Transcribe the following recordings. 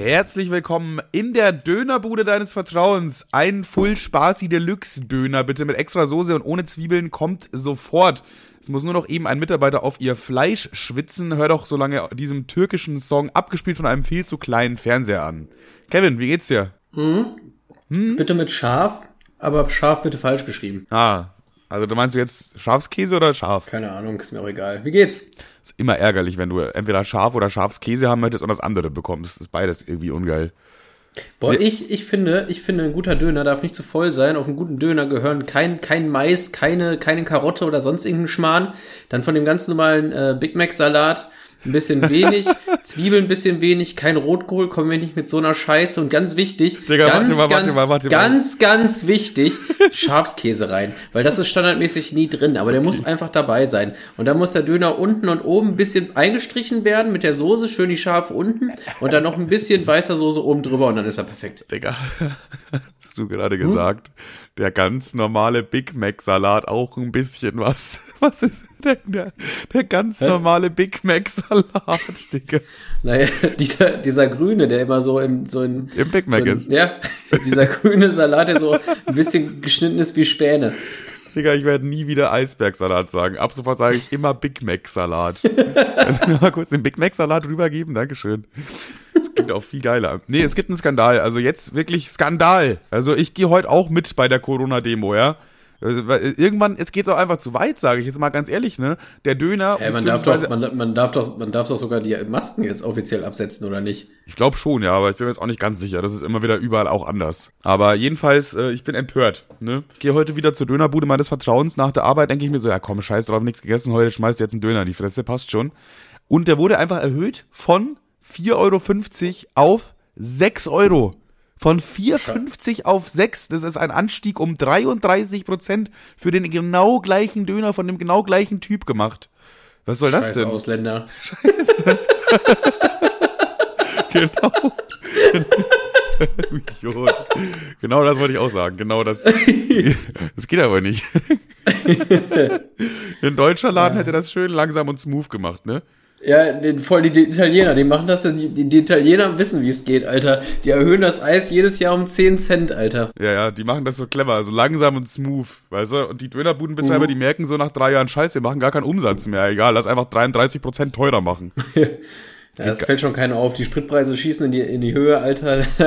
Herzlich willkommen in der Dönerbude deines Vertrauens. Ein Full Spaßi Deluxe Döner bitte mit extra Soße und ohne Zwiebeln kommt sofort. Es muss nur noch eben ein Mitarbeiter auf ihr Fleisch schwitzen. Hör doch so lange diesem türkischen Song abgespielt von einem viel zu kleinen Fernseher an. Kevin, wie geht's dir? Bitte mit scharf, aber scharf bitte falsch geschrieben. Ah, also du meinst du jetzt Schafskäse oder scharf? Keine Ahnung, ist mir auch egal. Wie geht's? Ist immer ärgerlich, wenn du entweder Schaf oder Schafskäse haben möchtest und das andere bekommst. Das ist beides irgendwie ungeil. Boah, ich, ich finde, ich finde, ein guter Döner darf nicht zu voll sein. Auf einen guten Döner gehören kein, kein Mais, keine, keine Karotte oder sonst irgendein Schmarrn. Dann von dem ganz normalen äh, Big Mac Salat ein bisschen wenig, Zwiebeln ein bisschen wenig, kein Rotkohl, kommen wir nicht mit so einer Scheiße und ganz wichtig, Digga, ganz, mal, ganz, mal, mal. ganz, ganz wichtig, Schafskäse rein, weil das ist standardmäßig nie drin, aber der muss einfach dabei sein. Und dann muss der Döner unten und oben ein bisschen eingestrichen werden mit der Soße, schön die Schafe unten und dann noch ein bisschen weißer Soße oben drüber und dann ist er perfekt. Digga, hast du gerade gesagt, der ganz normale Big Mac Salat auch ein bisschen was. Was ist der, der ganz normale Big Mac Salat, Digga? Naja, dieser, dieser Grüne, der immer so in, so in, Im Big Mac so in, ist. Ja, dieser grüne Salat, der so ein bisschen geschnitten ist wie Späne. Digga, ich werde nie wieder Eisbergsalat sagen. Ab sofort sage ich immer Big Mac Salat. Mir mal kurz den Big Mac Salat rübergeben? Dankeschön. Das klingt auch viel geiler. Nee, es gibt einen Skandal. Also jetzt wirklich Skandal. Also ich gehe heute auch mit bei der Corona-Demo, ja. Also, weil irgendwann, es geht auch einfach zu weit, sage ich jetzt mal ganz ehrlich, ne? Der Döner. Hey, man, darf doch, man, man, darf doch, man darf doch sogar die Masken jetzt offiziell absetzen, oder nicht? Ich glaube schon, ja, aber ich bin mir jetzt auch nicht ganz sicher. Das ist immer wieder überall auch anders. Aber jedenfalls, äh, ich bin empört. Ne? Gehe heute wieder zur Dönerbude meines Vertrauens. Nach der Arbeit denke ich mir so, ja komm, scheiß drauf, nichts gegessen. Heute schmeißt jetzt einen Döner in die Fresse, passt schon. Und der wurde einfach erhöht von 4,50 Euro auf 6 Euro. Von 4,50 auf 6, das ist ein Anstieg um 33 Prozent für den genau gleichen Döner von dem genau gleichen Typ gemacht. Was soll das Scheiß denn? Ausländer. Genau. Du Idiot. Genau das wollte ich auch sagen. Genau das. Das geht aber nicht. Ein deutscher Laden hätte das schön langsam und smooth gemacht, ne? Ja, den, voll die, die Italiener, die machen das, die, die, Italiener wissen, wie es geht, Alter. Die erhöhen das Eis jedes Jahr um 10 Cent, Alter. Ja, ja, die machen das so clever, so langsam und smooth, weißt du? Und die Dönerbudenbetreiber, die merken so nach drei Jahren, scheiße, wir machen gar keinen Umsatz mehr. Egal, lass einfach 33 Prozent teurer machen. Ja, das fällt schon keiner auf. Die Spritpreise schießen in die, in die Höhe, Alter.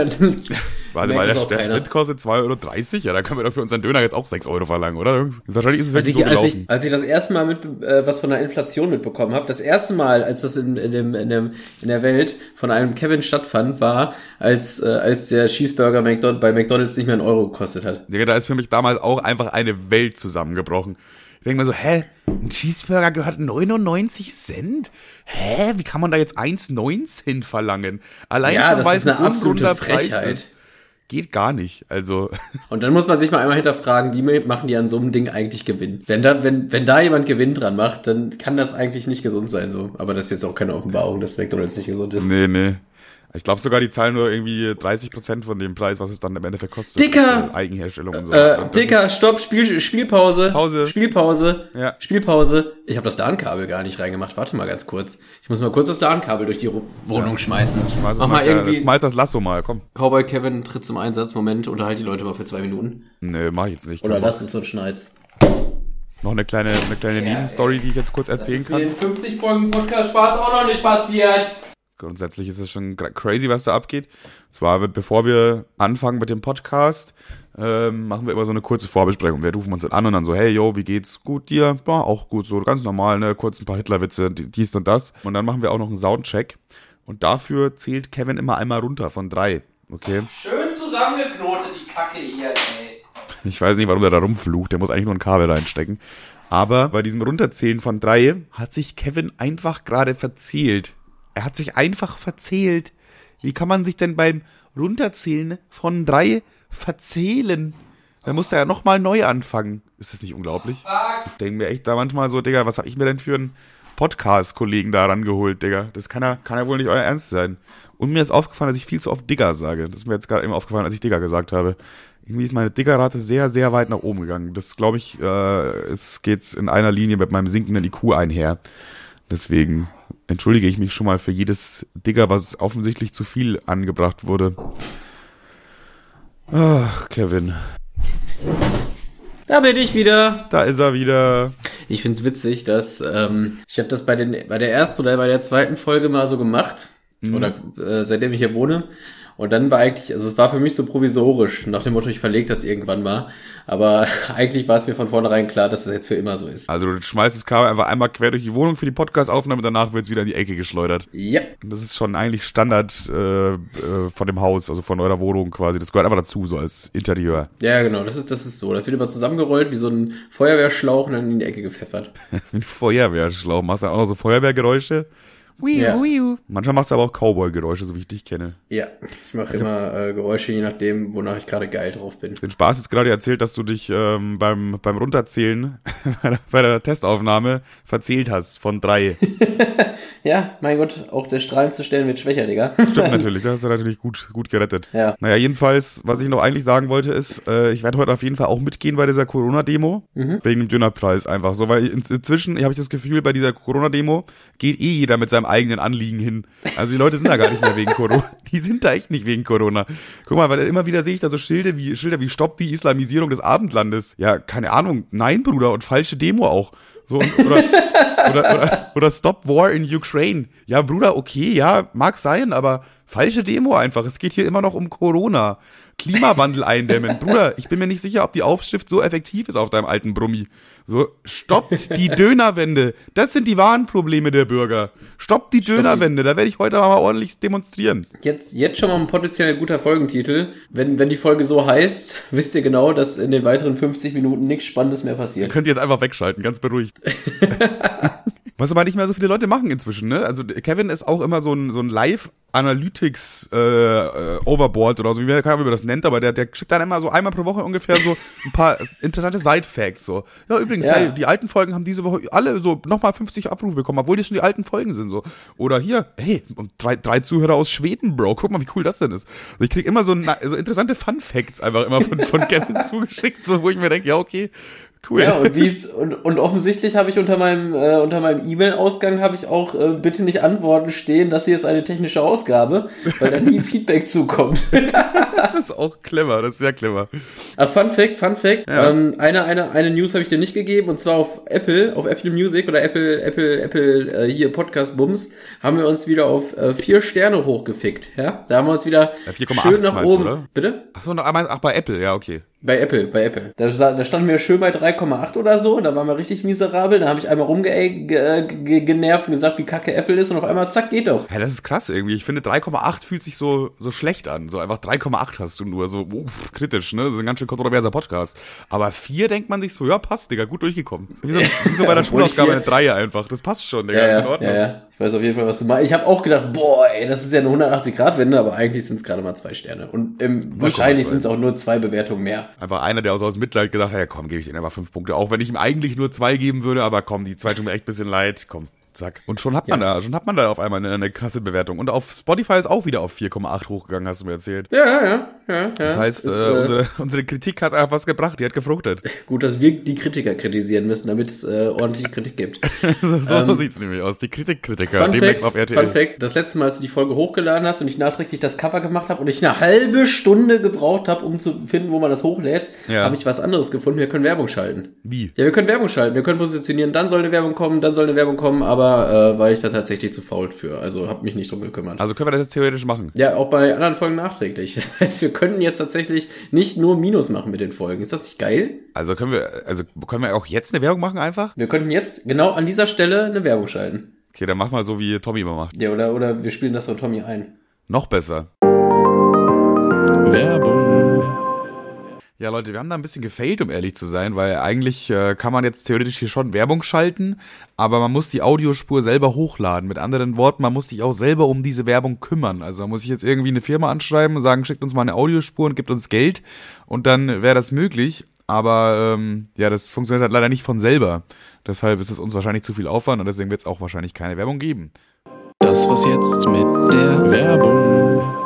Warte mal, der, der keiner. Sprit kostet 2,30 Euro. Ja, da können wir doch für unseren Döner jetzt auch 6 Euro verlangen, oder, Jungs? Wahrscheinlich ist es Als wirklich ich, so als, ich, als ich das erste Mal mit, äh, was von der Inflation mitbekommen habe, das erste Mal, als das in, in, dem, in, dem, in der Welt von einem Kevin stattfand, war, als, äh, als der Cheeseburger McDon bei McDonalds nicht mehr einen Euro gekostet hat. Digga, da ist für mich damals auch einfach eine Welt zusammengebrochen. Ich denke mir so, hä, ein Cheeseburger gehört 99 Cent? Hä, wie kann man da jetzt 1,19 verlangen? Allein Ja, schon, das weil ist es eine absolute unrunder Preis Frechheit. ist. Geht gar nicht. Also, Und dann muss man sich mal einmal hinterfragen, wie machen die an so einem Ding eigentlich Gewinn? Wenn da, wenn, wenn da jemand Gewinn dran macht, dann kann das eigentlich nicht gesund sein, so. Aber das ist jetzt auch keine Offenbarung, dass McDonalds nicht gesund ist. nee, nee. Ich glaube sogar, die zahlen nur irgendwie 30% von dem Preis, was es dann im Endeffekt kostet. Dicker! Äh, Eigenherstellung und so. Äh, Und Dicker, stopp, Spiel, Spielpause. Pause. Spielpause. Ja. Spielpause. Ich habe das LAN-Kabel gar nicht reingemacht. Warte mal ganz kurz. Ich muss mal kurz das LAN-Kabel durch die Wohnung schmeißen. ist- Schmeiß Mach mal äh, irgendwie. Schmeiß das Lasso mal, komm. Cowboy Kevin tritt zum Einsatz. Moment, unterhalt die Leute mal für zwei Minuten. Nee, mach ich jetzt nicht. Oder lass es so ein Schneiz. Noch eine kleine, eine kleine Nebenstory, die ich jetzt kurz erzählen kann. mir in 50 Folgen Podcast Spaß auch noch nicht passiert. Grundsätzlich ist es schon crazy, was da abgeht. Und zwar, bevor wir anfangen mit dem Podcast, ähm, machen wir immer so eine kurze Vorbesprechung. Wir rufen uns dann an und dann so, hey, yo, wie geht's? Gut dir? Ja, auch gut, so ganz normal, ne? Kurz ein paar Hitlerwitze, die- dies und das. Und dann machen wir auch noch einen Soundcheck. Und dafür zählt Kevin immer einmal runter von drei. Okay? Schön zusammengeknotet, die Kacke hier, ey. Ich weiß nicht, warum der da rumflucht. Der muss eigentlich nur ein Kabel reinstecken. Aber bei diesem Runterzählen von drei hat sich Kevin einfach gerade verzählt. Er hat sich einfach verzählt. Wie kann man sich denn beim Runterzählen von drei verzählen? Da muss er ja nochmal neu anfangen. Ist das nicht unglaublich? Ich denke mir echt da manchmal so, Digga, was hab ich mir denn für einen Podcast-Kollegen da rangeholt, Digga? Das kann ja, kann ja wohl nicht euer Ernst sein. Und mir ist aufgefallen, dass ich viel zu oft Digger sage. Das ist mir jetzt gerade eben aufgefallen, als ich Digger gesagt habe. Irgendwie ist meine Diggerrate sehr, sehr weit nach oben gegangen. Das glaube ich, äh, es geht in einer Linie mit meinem sinkenden IQ einher. Deswegen, entschuldige ich mich schon mal für jedes Digger, was offensichtlich zu viel angebracht wurde. Ach, Kevin. Da bin ich wieder. Da ist er wieder. Ich find's witzig, dass ähm, ich habe das bei, den, bei der ersten oder bei der zweiten Folge mal so gemacht. Oder äh, seitdem ich hier wohne. Und dann war eigentlich, also es war für mich so provisorisch, nach dem Motto, ich verlege das irgendwann mal. Aber eigentlich war es mir von vornherein klar, dass es jetzt für immer so ist. Also du schmeißt das Kabel einfach einmal quer durch die Wohnung für die Podcast-Aufnahme, danach wird's wieder in die Ecke geschleudert. Ja. Das ist schon eigentlich Standard äh, äh, von dem Haus, also von eurer Wohnung quasi. Das gehört einfach dazu, so als Interieur. Ja, genau, das ist, das ist so. Das wird immer zusammengerollt wie so ein Feuerwehrschlauch und dann in die Ecke gepfeffert. Ein Feuerwehrschlauch. Machst du auch noch so Feuerwehrgeräusche? Wiu, Ja. wiu. Manchmal machst du aber auch Cowboy-Geräusche, so wie ich dich kenne. Ja, ich mache immer äh, Geräusche, je nachdem, wonach ich gerade geil drauf bin. Den Spaß ist gerade erzählt, dass du dich ähm, beim, beim Runterzählen bei der, bei der Testaufnahme verzählt hast von drei. Ja, mein Gott, auch der strahlendste Stellen wird schwächer, Digga. Stimmt natürlich, das hast du natürlich gut, gut gerettet. Ja. Naja, jedenfalls, was ich noch eigentlich sagen wollte, ist, äh, ich werde heute auf jeden Fall auch mitgehen bei dieser Corona-Demo. Wegen dem Dönerpreis einfach so, weil in, inzwischen habe ich das Gefühl, bei dieser Corona-Demo geht eh jeder mit seinem eigenen Anliegen hin. Also die Leute sind da gar nicht mehr wegen Corona. Die sind da echt nicht wegen Corona. Guck mal, weil immer wieder sehe ich da so Schilder wie, Schilder wie Stopp die Islamisierung des Abendlandes. Ja, keine Ahnung. Nein, Bruder, und falsche Demo auch. So, oder, oder, oder, oder Stop War in Ukraine. Ja, Bruder, okay, ja, mag sein, aber falsche Demo einfach. Es geht hier immer noch um Corona. Klimawandel eindämmen. Bruder, ich bin mir nicht sicher, ob die Aufschrift so effektiv ist auf deinem alten Brummi. So, stoppt die Dönerwende. Das sind die wahren Probleme der Bürger. Stoppt die Dönerwende. Da werde ich heute mal ordentlich demonstrieren. Jetzt, jetzt schon mal ein potenziell guter Folgentitel. Wenn, wenn die Folge so heißt, wisst ihr genau, dass in den weiteren 50 Minuten nichts Spannendes mehr passiert. Könnt ihr jetzt einfach wegschalten, ganz beruhigt. Was aber nicht mehr so viele Leute machen inzwischen, ne? Also Kevin ist auch immer so ein, so ein Live-Analytics äh, äh, Overboard oder so, wie man wie man das nennt, aber der, der schickt dann immer so einmal pro Woche ungefähr so ein paar interessante Side-Facts. So. Ja, übrigens, Ja. hey, die alten Folgen haben diese Woche alle so nochmal 50 Abrufe bekommen, obwohl die schon die alten Folgen sind. so. Oder hier, hey, drei, drei Zuhörer aus Schweden, Bro, guck mal, wie cool das denn ist. Also ich krieg immer so, so interessante Fun-Facts einfach immer von, von Kevin zugeschickt, so, wo ich mir denke, ja, okay, cool. Ja, und wie es und, und offensichtlich habe ich unter meinem äh, unter meinem E-Mail-Ausgang habe ich auch äh, bitte nicht antworten stehen, das hier ist eine technische Ausgabe, weil da nie Feedback zukommt. Das ist auch clever, das ist sehr clever. Ah, Fun Fact, Fun Fact. Ja. Ähm, eine, eine, eine News habe ich dir nicht gegeben und zwar auf Apple, auf Apple Music oder Apple, Apple, Apple äh, hier Podcast Bums haben wir uns wieder auf äh, vier Sterne hochgefickt. Ja, da haben wir uns wieder Ja, 4,8 schön nach meinst du, oben. oder? Bitte? Ach so, noch einmal, ach, bei Apple, ja, okay. Bei Apple, bei Apple. Da, da standen wir schön bei 3,8 oder so. Da waren wir richtig miserabel. Da habe ich einmal rumgenervt ge, genervt und gesagt, wie kacke Apple ist und auf einmal zack geht doch. Ja, das ist krass irgendwie. Ich finde 3,8 fühlt sich so, so schlecht an. So einfach 3,8 hast du nur. So, uff, kritisch, ne? Das ist ein ganz schön kontroverser Podcast. Aber 4 denkt man sich so, ja, passt, Digga, gut durchgekommen. Wie so, wie so bei der vier- eine 3 einfach. Das passt schon, Digga. Ja, ist in ja, Ordnung. ja, ja. Ich weiß auf jeden Fall, was du meinst. Ich habe auch gedacht, boah, ey, das ist ja eine 180-Grad-Wende, aber eigentlich sind es gerade mal zwei Sterne. Und ähm, wahrscheinlich 0,2. sind es auch nur zwei Bewertungen mehr. Einfach einer, der aus, aus Mitleid gedacht hat, ja komm, gebe ich denen einfach 5 Punkte. Auch wenn ich ihm eigentlich nur 2 geben würde, aber komm, die 2 tun mir echt ein bisschen leid. Komm, zack. Und schon hat man da, schon hat man da auf einmal eine, eine krasse Bewertung. Und auf Spotify ist auch wieder auf 4,8 hochgegangen, hast du mir erzählt. Ja, ja, ja. ja Das heißt, ist, äh, unsere, unsere Kritik hat einfach was gebracht, die hat gefruchtet. gut, dass wir die Kritiker kritisieren müssen, damit es äh, ordentlich Kritik gibt. so sieht's nämlich aus. Die Kritikkritiker, Ähm, demnächst auf RTL. Fun Fact, das letzte Mal, als du die Folge hochgeladen hast und ich nachträglich das Cover gemacht habe und ich eine halbe Stunde gebraucht habe, um zu finden, wo man das hochlädt, Ja. habe ich was anderes gefunden. Wir können Werbung schalten. Wie? Ja, wir können Werbung schalten, wir können positionieren, dann soll eine Werbung kommen, dann soll eine Werbung kommen, aber äh, war ich da tatsächlich zu faul für. Also habe mich nicht drum gekümmert. Also können wir das jetzt theoretisch machen. ja, auch bei anderen Folgen nachträglich. Das heißt, wir könnten jetzt tatsächlich nicht nur Minus machen mit den Folgen. Ist das nicht geil? Also können wir, also können wir auch jetzt eine Werbung machen einfach? Wir könnten jetzt genau an dieser Stelle eine Werbung schalten. Okay, dann mach mal so, wie Tommy immer macht. Ja, oder, oder wir spielen das von Tommy ein. Noch besser. Werbung. Ja, Leute, wir haben da ein bisschen gefailt, um ehrlich zu sein, weil eigentlich äh, kann man jetzt theoretisch hier schon Werbung schalten, aber man muss die Audiospur selber hochladen. Mit anderen Worten, man muss sich auch selber um diese Werbung kümmern. Also muss ich jetzt irgendwie eine Firma anschreiben und sagen, schickt uns mal eine Audiospur und gibt uns Geld und dann wäre das möglich. Aber ähm, ja, das funktioniert halt leider nicht von selber. Deshalb ist es uns wahrscheinlich zu viel Aufwand und deswegen wird es auch wahrscheinlich keine Werbung geben. Das was jetzt mit der Werbung.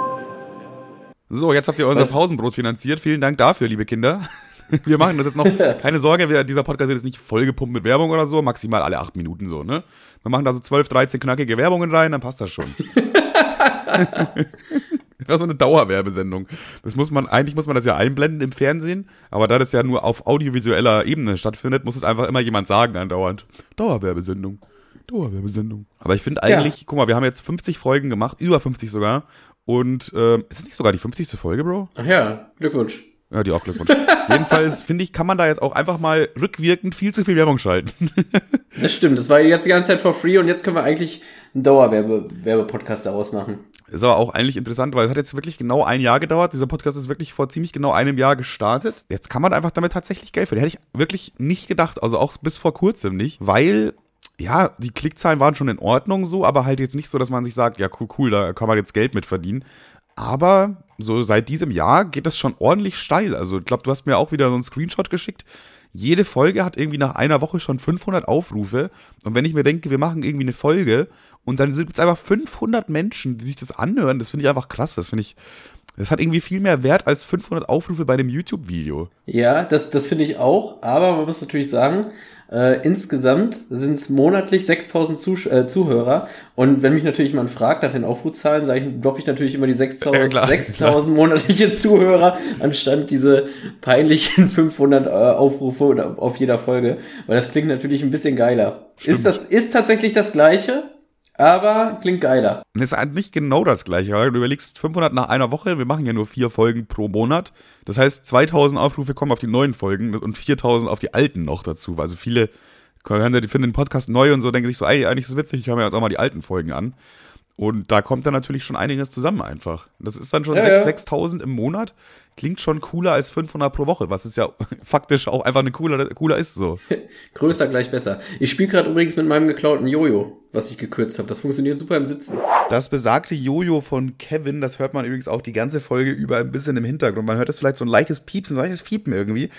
So, jetzt habt ihr unser Was? Pausenbrot finanziert. Vielen Dank dafür, liebe Kinder. Wir machen das jetzt noch, keine Sorge, wir, dieser Podcast wird jetzt nicht vollgepumpt mit Werbung oder so, maximal alle acht Minuten so, ne? Wir machen da so 12, 13 knackige Werbungen rein, dann passt das schon. Das war so eine Dauerwerbesendung. Das muss man, eigentlich muss man das ja einblenden im Fernsehen, aber da das ja nur auf audiovisueller Ebene stattfindet, muss es einfach immer jemand sagen andauernd. Dauerwerbesendung. Dauerwerbesendung. Aber ich finde eigentlich, guck mal, wir haben jetzt 50 Folgen gemacht, über 50 sogar. Und ähm, ist es nicht sogar die 50. Folge, Bro? Ach ja, Glückwunsch. Ja, die auch Glückwunsch. Jedenfalls, finde ich, kann man da jetzt auch einfach mal rückwirkend viel zu viel Werbung schalten. Das stimmt, das war jetzt die ganze Zeit for free und jetzt können wir eigentlich einen Dauerwerbe-Podcast daraus machen. Ist aber auch eigentlich interessant, weil es hat jetzt wirklich genau ein Jahr gedauert. Dieser Podcast ist wirklich vor ziemlich genau einem Jahr gestartet. Jetzt kann man einfach damit tatsächlich Geld verdienen. Hätte ich wirklich nicht gedacht, also auch bis vor kurzem nicht, weil ja, die Klickzahlen waren schon in Ordnung so, aber halt jetzt nicht so, dass man sich sagt, ja, cool, cool, da kann man jetzt Geld mit verdienen. Aber so seit diesem Jahr geht das schon ordentlich steil. Also ich glaube, du hast mir auch wieder so einen Screenshot geschickt. Jede Folge hat irgendwie nach einer Woche schon 500 Aufrufe. Und wenn ich mir denke, wir machen irgendwie eine Folge und dann sind es einfach 500 Menschen, die sich das anhören, das finde ich einfach krass. Das finde ich, das hat irgendwie viel mehr Wert als 500 Aufrufe bei einem YouTube-Video. Ja, das, das finde ich auch, aber man muss natürlich sagen, äh, insgesamt sind es monatlich 6000 Zuh äh, Zuhörer. Und wenn mich natürlich jemand fragt nach den Aufrufzahlen, sage ich, droppe ich natürlich immer die 6000 Ja, klar, 6000 monatliche Zuhörer, anstatt diese peinlichen 500 äh, Aufrufe auf jeder Folge. Weil das klingt natürlich ein bisschen geiler. Ist das, ist tatsächlich das Gleiche, aber klingt geiler. Und es ist halt nicht genau das gleiche, weil du überlegst 500 nach einer Woche, wir machen ja nur vier Folgen pro Monat. Das heißt, 2000 Aufrufe kommen auf die neuen Folgen und 4000 auf die alten noch dazu. Also viele die finden den Podcast neu und so, denken sich so, ey, eigentlich ist es witzig, ich höre mir jetzt auch mal die alten Folgen an. Und da kommt dann natürlich schon einiges zusammen einfach. Das ist dann schon Ja, 6 ja. 6000 im Monat. Klingt schon cooler als 500 pro Woche, was es ja faktisch auch einfach eine cooler, cooler ist so. Größer gleich besser. Ich spiele gerade übrigens mit meinem geklauten Jojo, was ich gekürzt habe. Das funktioniert super im Sitzen. Das besagte Jojo von Kevin, das hört man übrigens auch die ganze Folge über ein bisschen im Hintergrund. Man hört es vielleicht so ein leichtes Piepsen, ein leichtes Fiepen irgendwie.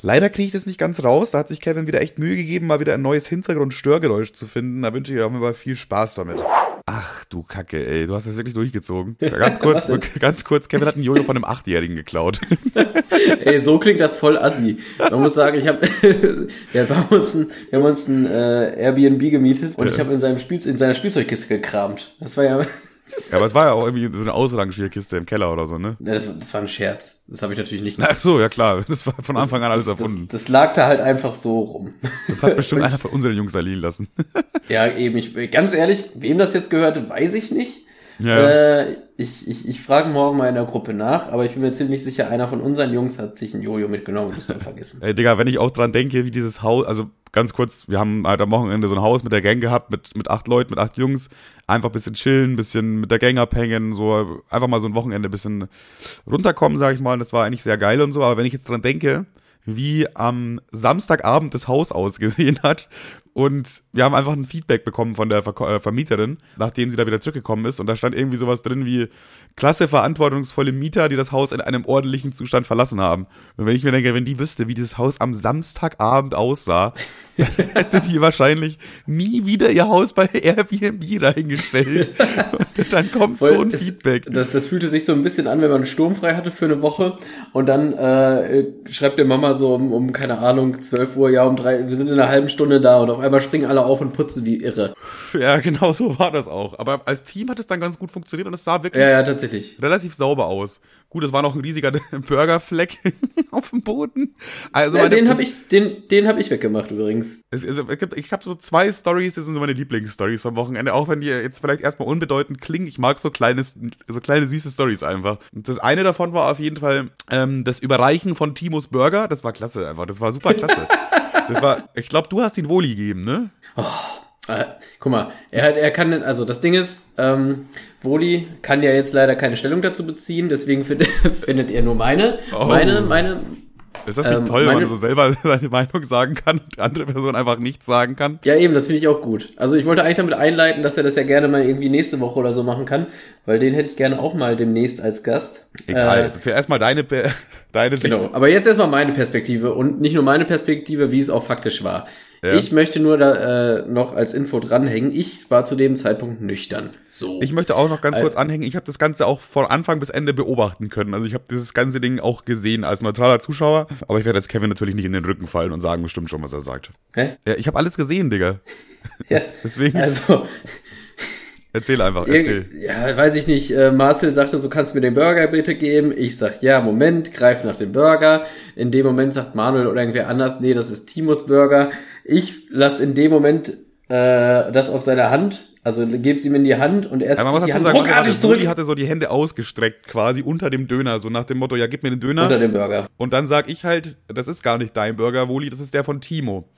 Leider kriege ich das nicht ganz raus. Da hat sich Kevin wieder echt Mühe gegeben, mal wieder ein neues Hintergrund-Störgeräusch zu finden. Da wünsche ich euch auf jeden Fall viel Spaß damit. Ach du Kacke, ey, du hast das wirklich durchgezogen. Ganz kurz, ganz kurz, Kevin hat ein Jojo von einem Achtjährigen geklaut. Ey, so klingt das voll assi. Man muss sagen, ich habe ja, wir haben uns ein, wir haben uns ein äh, Airbnb gemietet und ich habe in seinem Spiel in seiner Spielzeugkiste gekramt. Das war ja Ja, aber es war ja auch irgendwie so eine Ausrangierkiste im Keller oder so, ne? Ja, das, das war ein Scherz. Das habe ich natürlich nicht. Ach so, ja klar, das war von Anfang an alles das, erfunden. Das, das lag da halt einfach so rum. Das hat bestimmt einer von unseren Jungs da liegen lassen. Ja, eben. Ich, ganz ehrlich, wem das jetzt gehörte, weiß ich nicht. Ja. Äh, ich ich, ich frage morgen mal in der Gruppe nach, aber ich bin mir ziemlich sicher, einer von unseren Jungs hat sich ein Jojo mitgenommen und ist dann vergessen. Ey, Digga, wenn ich auch dran denke, wie dieses Haus, also ganz kurz, wir haben halt am Wochenende so ein Haus mit der Gang gehabt, mit, mit acht Leuten, mit acht Jungs. Einfach ein bisschen chillen, ein bisschen mit der Gang abhängen, so einfach mal so ein Wochenende ein bisschen runterkommen, sag ich mal. Und das war eigentlich sehr geil und so. Aber wenn ich jetzt dran denke, wie am Samstagabend das Haus ausgesehen hat und wir haben einfach ein Feedback bekommen von der äh, Vermieterin, nachdem sie da wieder zurückgekommen ist und da stand irgendwie sowas drin wie klasse verantwortungsvolle Mieter, die das Haus in einem ordentlichen Zustand verlassen haben. Und wenn ich mir denke, wenn die wüsste, wie dieses Haus am Samstagabend aussah, dann hätte die wahrscheinlich nie wieder ihr Haus bei Airbnb reingestellt. Und dann kommt so ein es, Feedback. Das, das fühlte sich so ein bisschen an, wenn man sturmfrei hatte für eine Woche und dann äh, schreibt der Mama so um, um, keine Ahnung, 12 Uhr, ja, um drei, wir sind in einer halben Stunde da und auf einmal springen alle auf und putzen wie irre. Ja, genau so war das auch. Aber als Team hat es dann ganz gut funktioniert und es sah wirklich Ja, ja, tatsächlich. relativ sauber aus. Gut, es war noch ein riesiger Burgerfleck auf dem Boden. Also Ja, den habe ich, den, den hab ich weggemacht übrigens. Es, es, es gibt- ich habe so zwei Stories, das sind so meine Lieblingsstories vom Wochenende, auch wenn die jetzt vielleicht erstmal unbedeutend klingen. Ich mag so kleine, so kleine süße Stories einfach. Und das eine davon war auf jeden Fall ähm, das Überreichen von Timos Burger. Das war klasse einfach. Das war super klasse. das war, ich glaube, du hast ihn Woli gegeben, ne? Äh, guck mal, er er kann, also das Ding ist, ähm, Woli kann ja jetzt leider keine Stellung dazu beziehen, deswegen findet, findet er nur meine, Oh. meine, meine, Ist das nicht Ähm, toll, wenn man so selber seine Meinung sagen kann und die andere Person einfach nichts sagen kann? ja eben, das finde ich auch gut. Also ich wollte eigentlich damit einleiten, dass er das ja gerne mal irgendwie nächste Woche oder so machen kann, weil den hätte ich gerne auch mal demnächst als Gast. Egal, Äh, jetzt erzähl erstmal deine, deine Sicht. Genau, aber jetzt erstmal meine Perspektive und nicht nur meine Perspektive, wie es auch faktisch war. Ja. Ich möchte nur da äh, noch als Info dranhängen. Ich war zu dem Zeitpunkt nüchtern. So. Ich möchte auch noch ganz Al- kurz anhängen, ich habe das Ganze auch von Anfang bis Ende beobachten können. Also ich habe dieses ganze Ding auch gesehen als neutraler Zuschauer, aber ich werde jetzt Kevin natürlich nicht in den Rücken fallen und sagen bestimmt schon, was er sagt. Hä? Ja, ich habe alles gesehen, Digga. Ja. Deswegen Also, erzähl einfach, erzähl. ja, weiß ich nicht. Äh, Marcel sagte so, kannst du mir den Burger bitte geben? Ich sag, ja, Moment, greif nach dem Burger. In dem Moment sagt Manuel oder irgendwer anders, nee, das ist Timos Burger. Ich lass in dem Moment äh, das auf seine Hand, also geb's ihm in die Hand und er Ja, man muss zieht die Hand sagen, ruckartig hatte, zurück Uli hatte so die Hände ausgestreckt, quasi unter dem Döner, so nach dem Motto, ja, gib mir den Döner. unter dem Burger. Und dann sag ich halt, das ist gar nicht dein Burger, Woli, das ist der von Timo.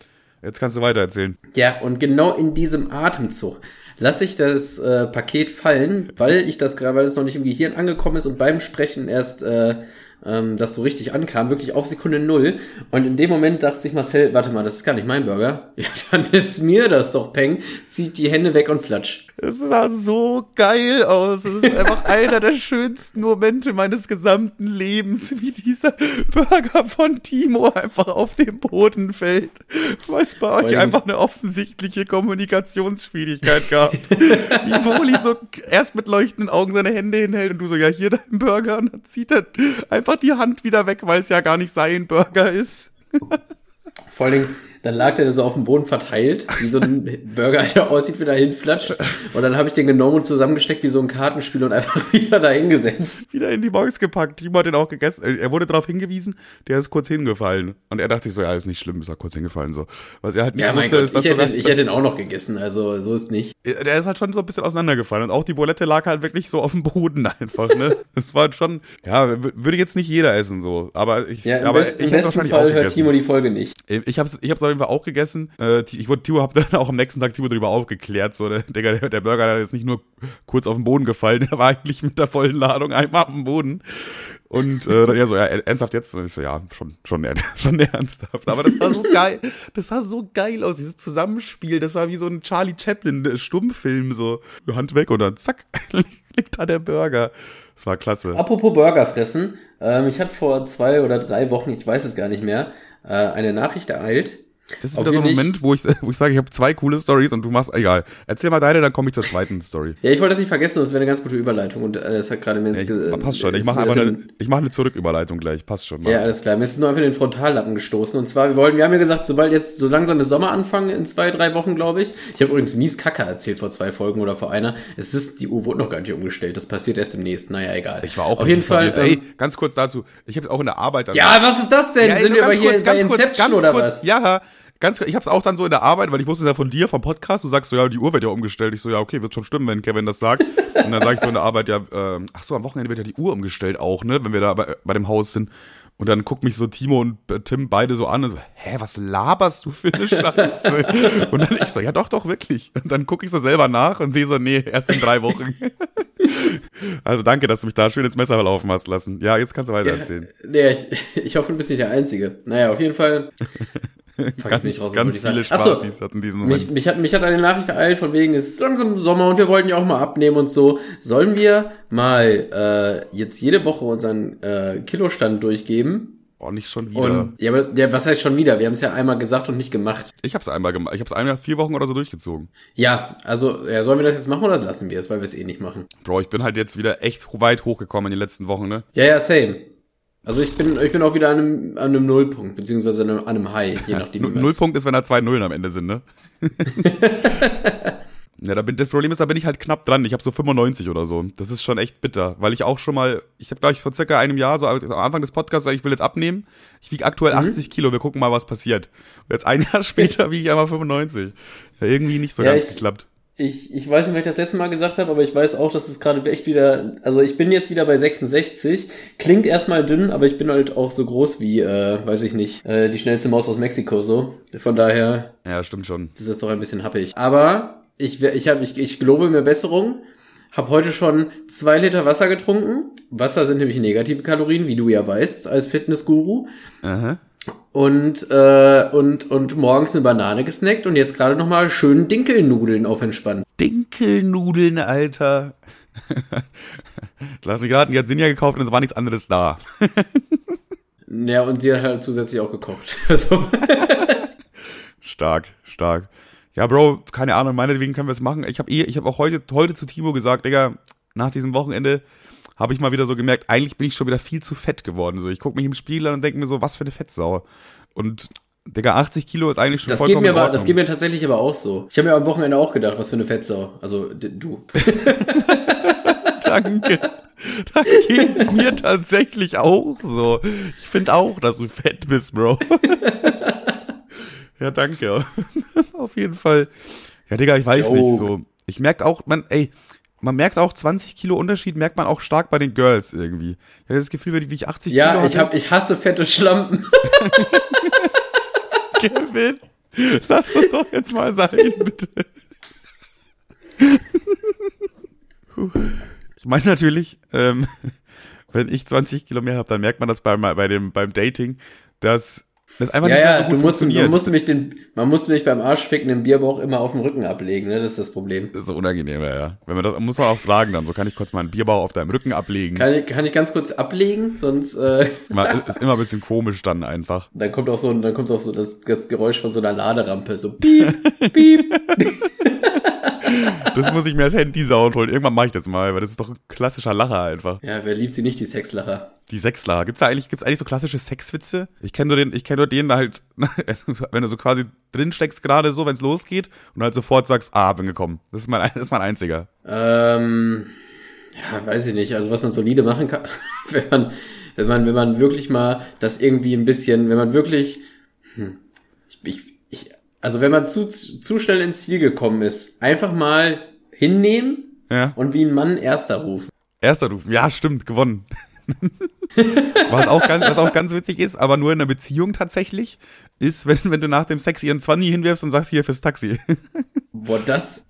Jetzt kannst du weiter erzählen. Ja, und genau in diesem Atemzug lasse ich das äh, Paket fallen, weil ich das gerade, weil es noch nicht im Gehirn angekommen ist und beim Sprechen erst äh, ähm, das so richtig ankam, wirklich auf Sekunde null. Und in dem Moment dachte sich Marcel, warte mal, das ist gar nicht mein Burger. Ja, dann ist mir das doch Peng, zieht die Hände weg und flatsch. Es sah so geil aus. Es ist einfach einer der schönsten Momente meines gesamten Lebens, wie dieser Burger von Timo einfach auf dem Boden fällt. Weil es bei euch allem- einfach eine offensichtliche Kommunikationsschwierigkeit gab. wie Woli so erst mit leuchtenden Augen seine Hände hinhält und du so, ja, hier dein Burger. Und dann zieht er einfach die Hand wieder weg, weil es ja gar nicht sein Burger ist. Vor allen Dingen, dann lag der so auf dem Boden verteilt, wie so ein Burger, der aussieht, wie er hinflatscht. Und dann habe ich den genommen und zusammengesteckt wie so ein Kartenspiel und einfach wieder dahingesetzt. wieder in die Box gepackt. Timo hat den auch gegessen. Äh, Er wurde darauf hingewiesen, der ist kurz hingefallen. Und er dachte sich so, ja, ist nicht schlimm, ist er kurz hingefallen. so. Was er halt nicht Ja, wusste, Gott, ist, dass ich hätte, ich hätte ihn auch noch gegessen, also so ist nicht. der ist halt schon so ein bisschen auseinandergefallen. Und auch die Bulette lag halt wirklich so auf dem Boden einfach, ne? Das war schon, ja, würde jetzt nicht jeder essen so. Aber ich, Ja, im, aber best, im ich es besten Fall auch hört. Timo die Folge nicht. Ich hab's, ich hab's auf jeden Fall auch gegessen. Äh, ich wurde, Timo hab dann auch am nächsten Tag Timo darüber aufgeklärt. So, der, der, der Burger der ist nicht nur kurz auf den Boden gefallen, der war eigentlich mit der vollen Ladung einmal auf dem Boden. Und äh, dann er so, ja, ernsthaft jetzt? Und ich so, ja, schon, schon, schon ernsthaft. Aber das war so geil. Das sah so geil aus, dieses Zusammenspiel. Das war wie so ein Charlie Chaplin-Stummfilm, so Hand weg und dann zack, liegt da der Burger. Das war klasse. Apropos Burger fressen, ähm, ich hatte vor zwei oder drei Wochen, ich weiß es gar nicht mehr, äh, eine Nachricht ereilt. Das ist Ob wieder so ein Moment, wo ich, wo ich sage, ich habe zwei coole Stories und du machst, egal. Erzähl mal deine, dann komme ich zur zweiten Story. Ja, ich wollte das nicht vergessen, das wäre eine ganz gute Überleitung und äh, das hat gerade mir Ja, ich, passt schon. Ich ist mache einfach eine, in- ich mache eine Zurücküberleitung gleich. Passt schon. Ja, alles klar. Mir ist nur einfach in den Frontallappen gestoßen. Und zwar, wir wollten, wir haben ja gesagt, sobald jetzt so langsam der Sommer anfangen, in zwei, drei Wochen, glaube ich. Ich habe übrigens mies Kacke erzählt vor zwei Folgen oder vor einer. Es ist, die Uhr wurde noch gar nicht umgestellt. Das passiert erst im nächsten. Naja, egal. ich war auch Auf jeden Fall. Ähm, Ey, ganz kurz dazu. Ich habe es auch in der Arbeit ja, was ist das denn? ey, Sind wir aber hier kurz, bei ganz kurz, Inception ganz oder kurz, was? Ja, ganz Ich habe es auch dann so in der Arbeit, weil ich wusste es ja von dir, vom Podcast. Du sagst so, ja, die Uhr wird ja umgestellt. Ich so, ja, okay, wird schon stimmen, wenn Kevin das sagt. Und dann sage ich so in der Arbeit, ja, ähm, ach so, am Wochenende wird ja die Uhr umgestellt auch, ne, wenn wir da bei, bei dem Haus sind. Und dann guckt mich so Timo und äh, Tim beide so an und so, hä, was laberst du für eine Scheiße? und dann ich so, ja doch, doch, wirklich. Und dann gucke ich so selber nach und sehe so, nee, erst in drei Wochen. also danke, dass du mich da schön ins Messer laufen hast lassen. Ja, jetzt kannst du weiter erzählen. Nee, ich, ich hoffe, du bist nicht der Einzige. Naja, auf jeden Fall. Ganz, jetzt bin ich raus, ganz viele? Ach so, Spaßis hatten diesen Moment. Mich, mich, hat, mich hat eine Nachricht ereilt, von wegen, es ist langsam Sommer und wir wollten ja auch mal abnehmen und so. Sollen wir mal äh, jetzt jede Woche unseren äh, Kilostand durchgeben? oh, nicht schon wieder. Und ja, aber ja, was heißt schon wieder? Wir haben es ja einmal gesagt und nicht gemacht. ich habe es einmal gemacht. Ich habe es einmal vier Wochen oder so durchgezogen. Ja, also ja, sollen wir das jetzt machen oder lassen wir es, weil wir es eh nicht machen? Bro, ich bin halt jetzt wieder echt weit hochgekommen in den letzten Wochen, ne? Ja, ja, same. Also ich bin, ich bin auch wieder an einem, an einem Nullpunkt, beziehungsweise an einem, an einem High, je nachdem. Man's- Nullpunkt ist, wenn da zwei Nullen am Ende sind, ne? ja, da bin, das Problem ist, da bin ich halt knapp dran. Ich habe so 95 oder so. Das ist schon echt bitter, weil ich auch schon mal, ich habe glaube ich vor circa einem Jahr, so am Anfang des Podcasts, ich will jetzt abnehmen. Ich wiege aktuell Mhm. 80 Kilo, wir gucken mal, was passiert. Und jetzt ein Jahr später wiege ich einmal 95. Ja, irgendwie nicht so Ja, ganz ich- geklappt. Ich, ich weiß nicht, was ich das letzte Mal gesagt habe, aber ich weiß auch, dass es gerade echt wieder, also ich bin jetzt wieder bei 66. Klingt erstmal dünn, aber ich bin halt auch so groß wie, äh, weiß ich nicht, äh, die schnellste Maus aus Mexiko so. Von daher Ja, stimmt schon. ist das doch ein bisschen happig. Aber ich, wer- ich, hab, ich, ich gelobe mir Besserung. Hab heute schon zwei Liter Wasser getrunken. Wasser sind nämlich negative Kalorien, wie du ja weißt, als Fitnessguru. Aha. Und, äh, und, und morgens eine Banane gesnackt und jetzt gerade nochmal schön Dinkelnudeln auf entspannt. Dinkelnudeln, Alter. Lass mich raten, die hat Sinja gekauft und es war nichts anderes da. Ja, und sie hat halt zusätzlich auch gekocht. Also, Stark, stark. Ja, Bro, keine Ahnung, meinetwegen können wir es machen. Ich habe eh, ich habe auch heute, heute zu Timo gesagt, Digga, nach diesem Wochenende habe ich mal wieder so gemerkt, eigentlich bin ich schon wieder viel zu fett geworden. So, ich gucke mich im Spiegel an und denke mir so, was für eine Fettsau. Und Digga, 80 Kilo ist eigentlich schon Das geht, vollkommen mir in aber, das geht mir tatsächlich aber auch so. Ich habe mir am Wochenende auch gedacht, was für eine Fettsau. Also du. Danke. Das geht mir tatsächlich auch so. Ich finde auch, dass du fett bist, Bro. ja, danke. Auf jeden Fall. Ja, Digga, ich weiß Jo. nicht so. Ich merke auch, man, ey, man merkt auch 20 Kilo Unterschied, merkt man auch stark bei den Girls irgendwie. Ich habe das Gefühl, wie ich 80 Kilo Ja, ich, hatte. hab, ich hasse fette Schlampen. Kevin, lass das doch jetzt mal sein, bitte. Ich meine natürlich, ähm, wenn ich 20 Kilo mehr habe, dann merkt man das beim, bei dem, beim Dating, dass das einfach Ja, nicht mehr ja, so du gut musst, funktioniert. man, musste mich den, man musste mich beim Arschficken den Bierbauch immer auf dem Rücken ablegen, ne? Das ist das Problem. das ist so unangenehm, ja, ja. Wenn man das, muss man auch fragen dann, so kann ich kurz mal einen Bierbauch auf deinem Rücken ablegen. Kann ich, kann ich ganz kurz ablegen? Sonst äh, ist immer ein bisschen komisch dann einfach. dann kommt auch so, dann kommt auch so das, das Geräusch von so einer Laderampe. So piep, piep. Das muss ich mir als Handy-Sound holen. Irgendwann mache ich das mal, weil das ist doch ein klassischer Lacher einfach. Ja, wer liebt sie nicht, die Sexlacher? Die Sechslacher. Gibt's da eigentlich, gibt's eigentlich so klassische Sexwitze? Ich kenne nur den, ich kenne nur den halt, wenn du so quasi drin steckst gerade so, wenn es losgeht und halt sofort sagst, ah, bin gekommen. Das ist mein, das ist mein einziger. Ähm, ja, weiß ich nicht. Also was man solide machen kann, wenn man, wenn man, wenn man wirklich mal das irgendwie ein bisschen, wenn man wirklich, hm, ich, ich, also wenn man zu, zu schnell ins Ziel gekommen ist, einfach mal hinnehmen Ja. und wie ein Mann Erster rufen. Erster Ruf. Ja, stimmt, gewonnen. was, auch ganz, was auch ganz witzig ist, aber nur in einer Beziehung tatsächlich, ist, wenn, wenn du nach dem Sex ihren 20 hinwirfst und sagst, hier fürs Taxi. Boah, das,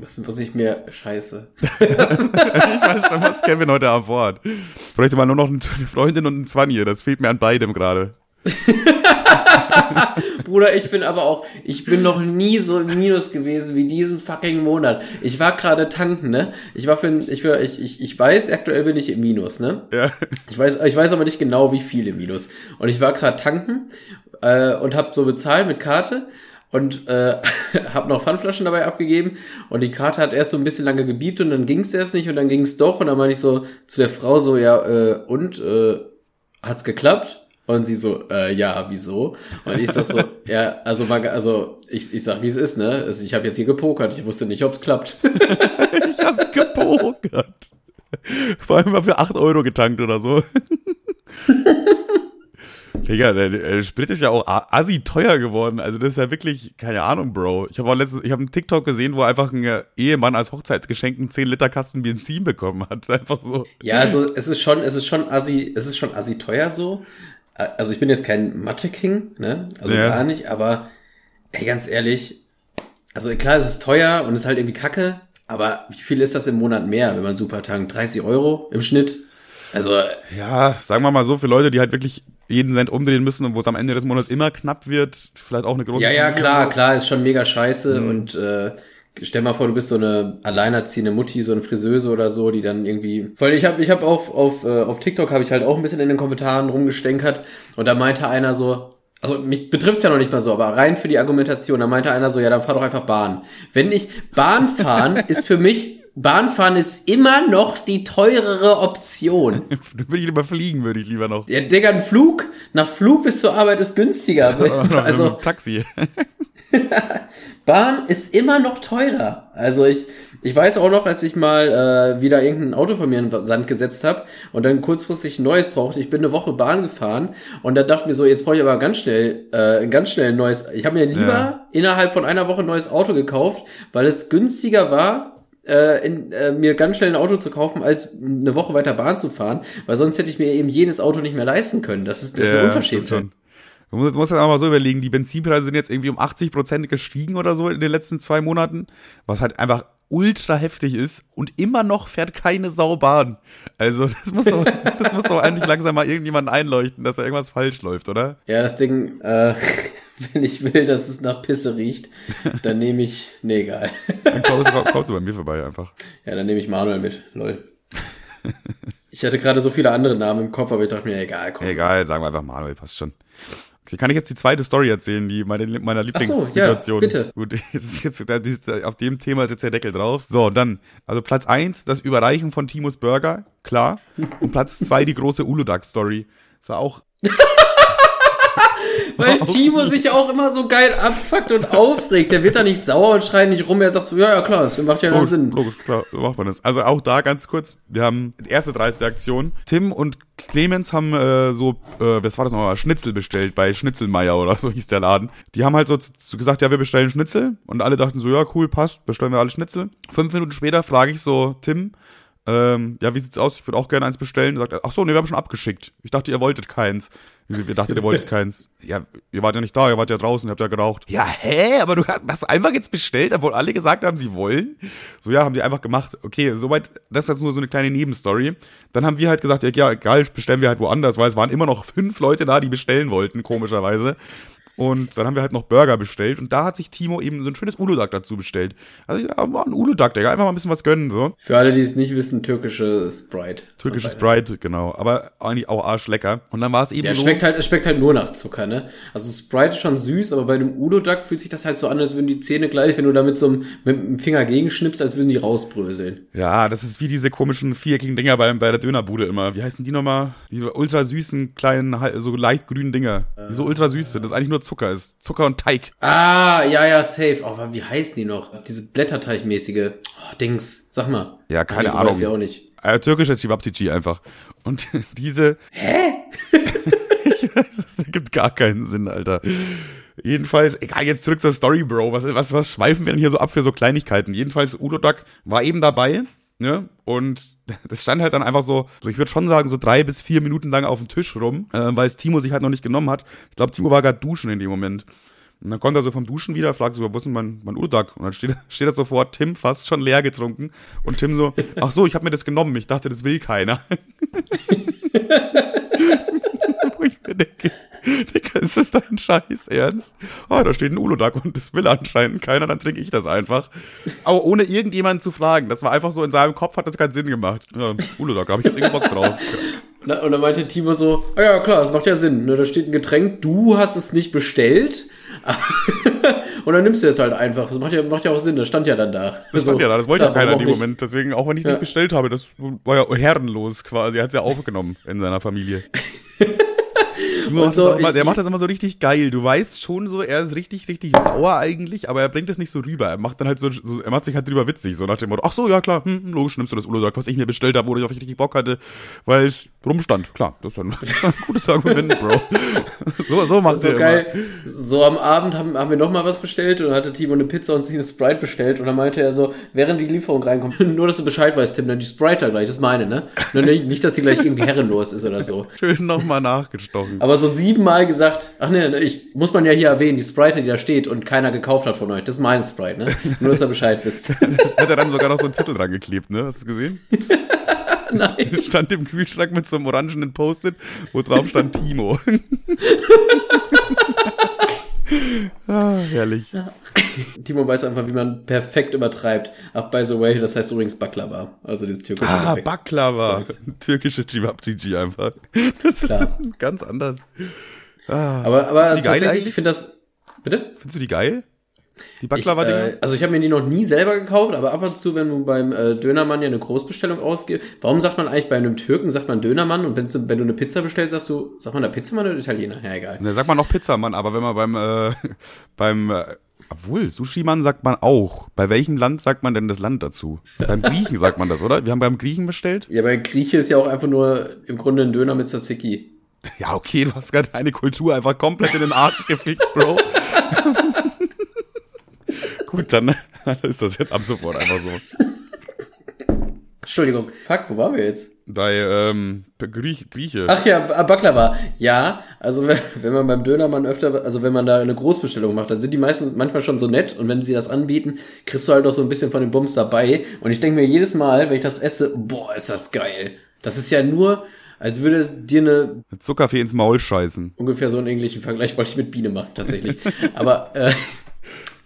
das muss ich mir, scheiße. ich weiß schon, was Kevin heute an Bord. Ich bräuchte mal nur noch eine Freundin und einen 20. Das fehlt mir an beidem gerade. Bruder, ich bin aber auch, ich bin noch nie so im Minus gewesen wie diesen fucking Monat. Ich war gerade tanken, ne? Ich war für, ich, war, ich, ich, ich weiß, aktuell bin ich im Minus, ne? Ja. Ich weiß, ich weiß aber nicht genau, wie viel im Minus. Und ich war gerade tanken äh, und habe so bezahlt mit Karte und äh, habe noch Pfandflaschen dabei abgegeben und die Karte hat erst so ein bisschen lange gebiebt und dann ging es erst nicht und dann ging es doch und dann meinte ich so zu der Frau so, ja, äh, und äh, hat's geklappt? Und sie so, äh, ja, wieso? Und ich sag so, ja, also, also ich, ich sag, wie es ist, ne? Also, ich habe jetzt hier gepokert, ich wusste nicht, ob's klappt. Ich hab gepokert. Vor allem mal für 8 Euro getankt oder so. Digga, der, der Sprit ist ja auch assi teuer geworden. Also das ist ja wirklich, keine Ahnung, Bro. Ich habe auch letztens, ich habe einen TikTok gesehen, wo einfach ein Ehemann als Hochzeitsgeschenk einen 10 Liter Kasten Benzin bekommen hat. Einfach so. Ja, also es ist schon, es ist schon assi, es ist schon assi teuer so. Also ich bin jetzt kein Mathe-King, ne? Also Ja. gar nicht, aber ey, ganz ehrlich, also klar, es ist teuer und ist halt irgendwie kacke, aber wie viel ist das im Monat mehr, wenn man super tankt? 30 Euro im Schnitt? Also, Ja, sagen wir mal so, für Leute, die halt wirklich jeden Cent umdrehen müssen und wo es am Ende des Monats immer knapp wird, vielleicht auch eine große ja, ja, klar, klar, ist schon mega scheiße Mhm. und äh, stell mal vor, du bist so eine alleinerziehende Mutti, so eine Friseuse oder so, die dann irgendwie, weil ich habe ich habe auf auf äh, auf TikTok habe ich halt auch ein bisschen in den Kommentaren rumgestänkert und da meinte einer so, also mich betrifft's ja noch nicht mal so, aber rein für die Argumentation, da meinte einer so, ja, dann fahr doch einfach Bahn. Wenn ich Bahn fahren ist für mich Bahnfahren ist immer noch die teurere Option. Da würde ich lieber fliegen, würde ich lieber noch. Ja, Digga, ein Flug, nach Flug bis zur Arbeit ist günstiger. Also, Also, Taxi. Bahn ist immer noch teurer. Also ich, ich weiß auch noch, als ich mal äh, wieder irgendein Auto von mir in den Sand gesetzt habe und dann kurzfristig ein neues brauchte. Ich bin eine Woche Bahn gefahren und da dachte mir so, jetzt brauche ich aber ganz schnell, äh, ganz schnell ein neues. Ich habe mir lieber Ja. innerhalb von einer Woche ein neues Auto gekauft, weil es günstiger war, äh, in, äh, mir ganz schnell ein Auto zu kaufen, als eine Woche weiter Bahn zu fahren, weil sonst hätte ich mir eben jenes Auto nicht mehr leisten können. Das ist, das ist Ja, unverschämt. stimmt schon. Du musst, musst ja auch mal so überlegen, die Benzinpreise sind jetzt irgendwie um 80 Prozent gestiegen oder so in den letzten zwei Monaten, was halt einfach ultra heftig ist und immer noch fährt keine Sau Bahn. Also das muss doch, das muss doch eigentlich langsam mal irgendjemand einleuchten, dass da irgendwas falsch läuft, oder? Ja, das Ding, äh, wenn ich will, dass es nach Pisse riecht, dann nehme ich, nee, egal. Dann kommst du, kommst du bei mir vorbei einfach. Ja, dann nehme ich Manuel mit, lol. Ich hatte gerade so viele andere Namen im Kopf, aber ich dachte mir, egal, komm. Egal, sagen wir einfach Manuel, passt schon. Okay, kann ich jetzt die zweite Story erzählen, die meine, meiner Ach so, Lieblingssituation? ja, bitte. Gut, jetzt, auf dem Thema ist jetzt der Deckel drauf. So, dann, also Platz eins das Überreichen von Timos Burger, klar. Und Platz zwei die große Uludag-Story. Das war auch Weil. Timo sich auch immer so geil abfuckt und aufregt. Der wird da nicht sauer und schreit nicht rum. Er sagt so, ja, ja, klar, das macht ja Logisch, Sinn. logisch, klar, so macht man das. Also auch da ganz kurz, wir haben die erste dreiste Aktion. Tim und Clemens haben äh, so, äh, was war das nochmal, Schnitzel bestellt bei Schnitzelmeier oder so hieß der Laden. Die haben halt so, so gesagt, ja, wir bestellen Schnitzel. Und alle dachten so, ja, cool, passt, bestellen wir alle Schnitzel. Fünf Minuten später frage ich so Tim, ähm, ja, wie sieht's aus? Ich würde auch gerne eins bestellen. Er sagt, ach so, nee, wir haben schon abgeschickt. Ich dachte, ihr wolltet keins. Wir dachten, ihr wolltet keins. Ja, ihr wart ja nicht da, ihr wart ja draußen, ihr habt ja geraucht. Ja, hä? Aber du hast einfach jetzt bestellt, obwohl alle gesagt haben, sie wollen? So, ja, haben die einfach gemacht. Okay, soweit, das ist jetzt nur so eine kleine Nebenstory. Dann haben wir halt gesagt, ja, ja, egal, bestellen wir halt woanders, weil es waren immer noch fünf Leute da, die bestellen wollten, komischerweise. Und dann haben wir halt noch Burger bestellt und da hat sich Timo eben so ein schönes Uludag dazu bestellt. Also ich dachte, ein Uludag, Digga, einfach mal ein bisschen was gönnen, so. Für alle, die es nicht wissen, türkische Sprite. Türkische Sprite, genau. Aber eigentlich auch arschlecker. Und dann war es eben Ja, so. schmeckt halt, es schmeckt halt nur nach Zucker, ne? Also Sprite ist schon süß, aber bei dem Udo Duck fühlt sich das halt so an, als würden die Zähne gleich, wenn du da mit so einem, mit dem Finger gegenschnippst, als würden die rausbröseln. Ja, das ist wie diese komischen viereckigen Dinger bei, bei der Dönerbude immer. Wie heißen die nochmal? Die ultra süßen, kleinen, so leicht grünen Dinger. Die so ultra süß sind. Das eigentlich nur Zucker ist. Zucker und Teig. Ah, ja, ja, safe. Oh, wie heißen die noch? Diese Blätterteigmäßige. Oh, Dings. Sag mal. Ja, keine du Ahnung. Weißt ja auch nicht. Äh, türkischer Chibabtici einfach. Und diese. Hä? ich weiß, das ergibt gar keinen Sinn, Alter. Jedenfalls, egal, jetzt zurück zur Story, Bro. Was, was, was schweifen wir denn hier so ab für so Kleinigkeiten? Jedenfalls, Udo Duck war eben dabei, ne? Und das stand halt dann einfach so, so ich würde schon sagen, so drei bis vier Minuten lang auf dem Tisch rum, äh, weil es Timo sich halt noch nicht genommen hat. Ich glaube, Timo war gerade duschen in dem Moment. Und dann kommt er so vom Duschen wieder, fragt so, wo ist denn mein, mein Urudag? Und dann steht, steht da sofort Tim fast schon leer getrunken. Und Tim so, ach so, ich habe mir das genommen. Ich dachte, das will keiner. Wo ich mir denke, Digga, ist das dein Scheiß Ernst? Oh, da steht ein Uludag und das will anscheinend keiner, dann trinke ich das einfach. Aber ohne irgendjemanden zu fragen. Das war einfach so, in seinem Kopf hat das keinen Sinn gemacht. Ja, da habe ich jetzt irgendwie Bock drauf. Und dann meinte Timo so, ah ja, klar, das macht ja Sinn. Ne? Da steht ein Getränk, du hast es nicht bestellt. und dann nimmst du es halt einfach. Das macht ja, macht ja auch Sinn, das stand ja dann da. Das stand ja da, das wollte ja keiner in dem nicht? Moment. Deswegen, auch wenn ich es Ja. nicht bestellt habe, das war ja herrenlos quasi. Er hat es ja aufgenommen in seiner Familie. Macht so, immer, ich- der macht das immer so richtig geil. Du weißt schon so, er ist richtig, richtig sauer eigentlich, aber er bringt es nicht so rüber. Er macht dann halt so, so er macht sich halt drüber witzig, so nach dem Motto, ach so, ja klar, hm, logisch, nimmst du das Uludag, was ich mir bestellt habe, wo ich auf richtig Bock hatte, weil es rumstand. Klar, das ist ein gutes Argument, Bro. so, so macht So er geil. So am Abend haben, haben wir noch mal was bestellt und hatte Timo eine Pizza und sich eine Sprite bestellt und dann meinte er so, während die Lieferung reinkommt, nur dass du Bescheid weißt, Tim, dann die Sprite da gleich, das ist meine, ne? Nicht, dass sie gleich irgendwie herrenlos ist oder so. immer. Schön nochmal nachgestochen. Aber so siebenmal gesagt, ach ne, ne, ich muss man ja hier erwähnen, die Sprite, die da steht und keiner gekauft hat von euch, das ist meine Sprite, ne? Nur dass ihr Bescheid wisst. Hat er dann sogar noch so einen Zettel dran geklebt, ne? Hast du gesehen? Nein. Stand im Kühlschrank mit so einem orangenen Post-it, wo drauf stand Timo. Ah, herrlich. Timo weiß einfach, wie man perfekt übertreibt. Ach, by the way, das heißt übrigens Baklava, also dieses türkische Ah, Gebäck. Baklava. Zeugs. Türkische Chibabchichi einfach. Das Klar. ist ganz anders. Aber, Findest aber geil tatsächlich, ich finde das, bitte? Findest du die geil? Die Ich, Baklava-Dinger? äh, also ich habe mir die noch nie selber gekauft, aber ab und zu, wenn du beim äh, Dönermann ja eine Großbestellung aufgibst, warum sagt man eigentlich bei einem Türken, sagt man Dönermann und wenn, wenn du eine Pizza bestellst, sagst du, sagt man da Pizzamann oder Italiener? Ja, egal. Ne, sagt man noch Pizzamann, aber wenn man beim, äh, beim, äh, obwohl, Sushi-Mann sagt man auch. Bei welchem Land sagt man denn das Land dazu? Beim Griechen sagt man das, oder? Wir haben beim Griechen bestellt. Ja, bei Grieche ist ja auch einfach nur im Grunde ein Döner mit Tzatziki. Ja, okay, du hast gerade deine Kultur einfach komplett in den Arsch gefickt, Bro. Gut, dann ist das jetzt ab sofort einfach so. Entschuldigung. Fuck, wo waren wir jetzt? Bei ähm, Griech, Grieche. Ach ja, B- Baklava. Ja, also wenn, wenn man beim Dönermann öfter, also wenn man da eine Großbestellung macht, dann sind die meisten manchmal schon so nett und wenn sie das anbieten, kriegst du halt auch so ein bisschen von den Bums dabei. Und ich denke mir jedes Mal, wenn ich das esse, boah, ist das geil. Das ist ja nur, als würde dir eine Zuckerfee ins Maul scheißen. ungefähr so einen englischen Vergleich wollte ich mit Biene machen, tatsächlich. Aber äh,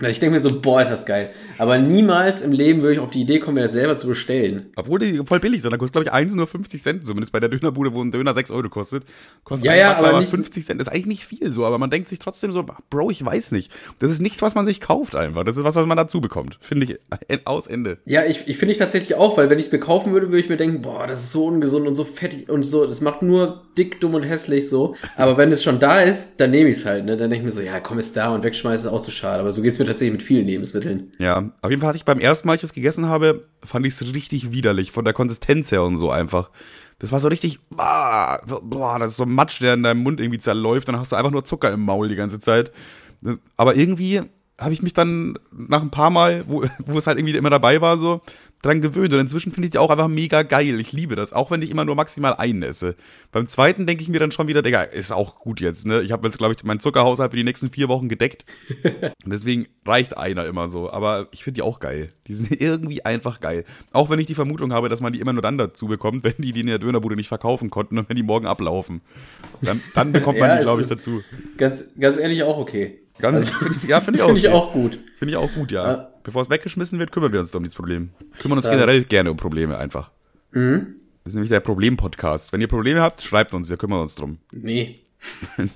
ich denke mir so, boah, ist das geil. Aber niemals im Leben würde ich auf die Idee kommen, mir das selber zu bestellen. Obwohl die voll billig sind. Da kostet, glaube ich, eins nur 50 Cent. Zumindest bei der Dönerbude, wo ein Döner 6 Euro kostet. Kostet Ja, ja, aber nicht- 50 Cent. Das ist eigentlich nicht viel so. Aber man denkt sich trotzdem so, Bro, ich weiß nicht. Das ist nichts, was man sich kauft einfach. Das ist was, was man dazu bekommt. Finde ich aus Ende. Ja, ich, ich finde ich tatsächlich auch, weil wenn ich es mir kaufen würde, würde ich mir denken, boah, das ist so ungesund und so fettig und so, das macht nur dick, dumm und hässlich so. Aber wenn es schon da ist, dann nehme ich es halt, ne? Dann denke ich mir so, ja, komm, ist da und wegschmeißen ist auch so schade. Aber so geht's mir tatsächlich mit vielen Lebensmitteln. Ja, auf jeden Fall hatte ich beim ersten Mal, als ich es gegessen habe, fand ich es richtig widerlich. Von der Konsistenz her und so einfach. Das war so richtig, ah, boah, das ist so ein Matsch, der in deinem Mund irgendwie zerläuft. Dann hast du einfach nur Zucker im Maul die ganze Zeit. Aber irgendwie habe ich mich dann nach ein paar Mal, wo, wo es halt irgendwie immer dabei war, so dran gewöhnt. Und inzwischen finde ich die auch einfach mega geil. Ich liebe das, auch wenn ich immer nur maximal einen esse. Beim zweiten denke ich mir dann schon wieder, Digga, ist auch gut jetzt, ne? Ich habe jetzt, glaube ich, meinen Zuckerhaushalt für die nächsten vier Wochen gedeckt. Und deswegen reicht einer immer so. Aber ich finde die auch geil. Die sind irgendwie einfach geil. Auch wenn ich die Vermutung habe, dass man die immer nur dann dazu bekommt, wenn die die in der Dönerbude nicht verkaufen konnten und wenn die morgen ablaufen. Dann, dann bekommt man Ja, die, glaube ich, dazu. Ganz, ganz ehrlich auch okay. Ganz, Also, ja, finde ich auch. Finde ich okay. auch gut. Finde ich auch gut, ja. Ja. Bevor es weggeschmissen wird, kümmern wir uns um dieses Problem. Kümmern uns generell gerne um Probleme einfach. Mhm. Das ist nämlich der Problem-Podcast. Wenn ihr Probleme habt, schreibt uns, wir kümmern uns drum. Nee.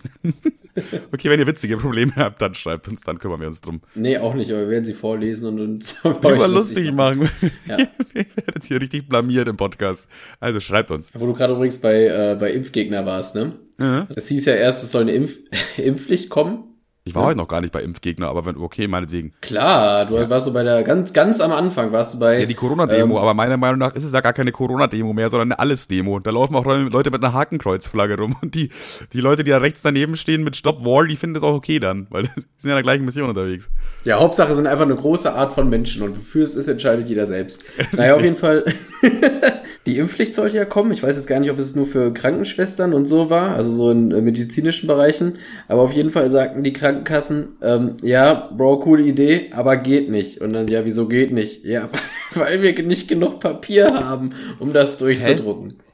Okay, wenn ihr witzige Probleme habt, dann schreibt uns, dann kümmern wir uns drum. Nee, auch nicht, aber wir werden sie vorlesen und uns Lieber lustig machen. Ja. ihr werdet hier richtig blamiert im Podcast. Also schreibt uns. Wo du gerade übrigens bei, äh, bei Impfgegner warst, ne? Mhm. Das hieß ja erst, es soll eine Impf Impfpflicht kommen. Ich war heute noch gar nicht bei Impfgegner, aber wenn, okay, meinetwegen. Klar, du warst so bei der, ganz, ganz am Anfang warst du bei. Ja, die Corona-Demo, ähm, aber meiner Meinung nach ist es ja gar keine Corona-Demo mehr, sondern eine Alles-Demo. Da laufen auch Leute mit einer Hakenkreuzflagge rum. Und die, die Leute, die da rechts daneben stehen mit Stop Wall, die finden das auch okay dann, weil die sind ja in der gleichen Mission unterwegs. Ja, Hauptsache sind einfach eine große Art von Menschen und wofür es ist, entscheidet jeder selbst. Naja, auf jeden Fall. die Impfpflicht sollte ja kommen. Ich weiß jetzt gar nicht, ob es nur für Krankenschwestern und so war, also so in äh, medizinischen Bereichen. Aber auf jeden Fall sagten die Krankenkassen, ähm, ja, Bro, coole Idee, aber geht nicht. Und dann, ja, wieso geht nicht? Ja, weil wir nicht genug Papier haben, um das durchzudrucken. Hä?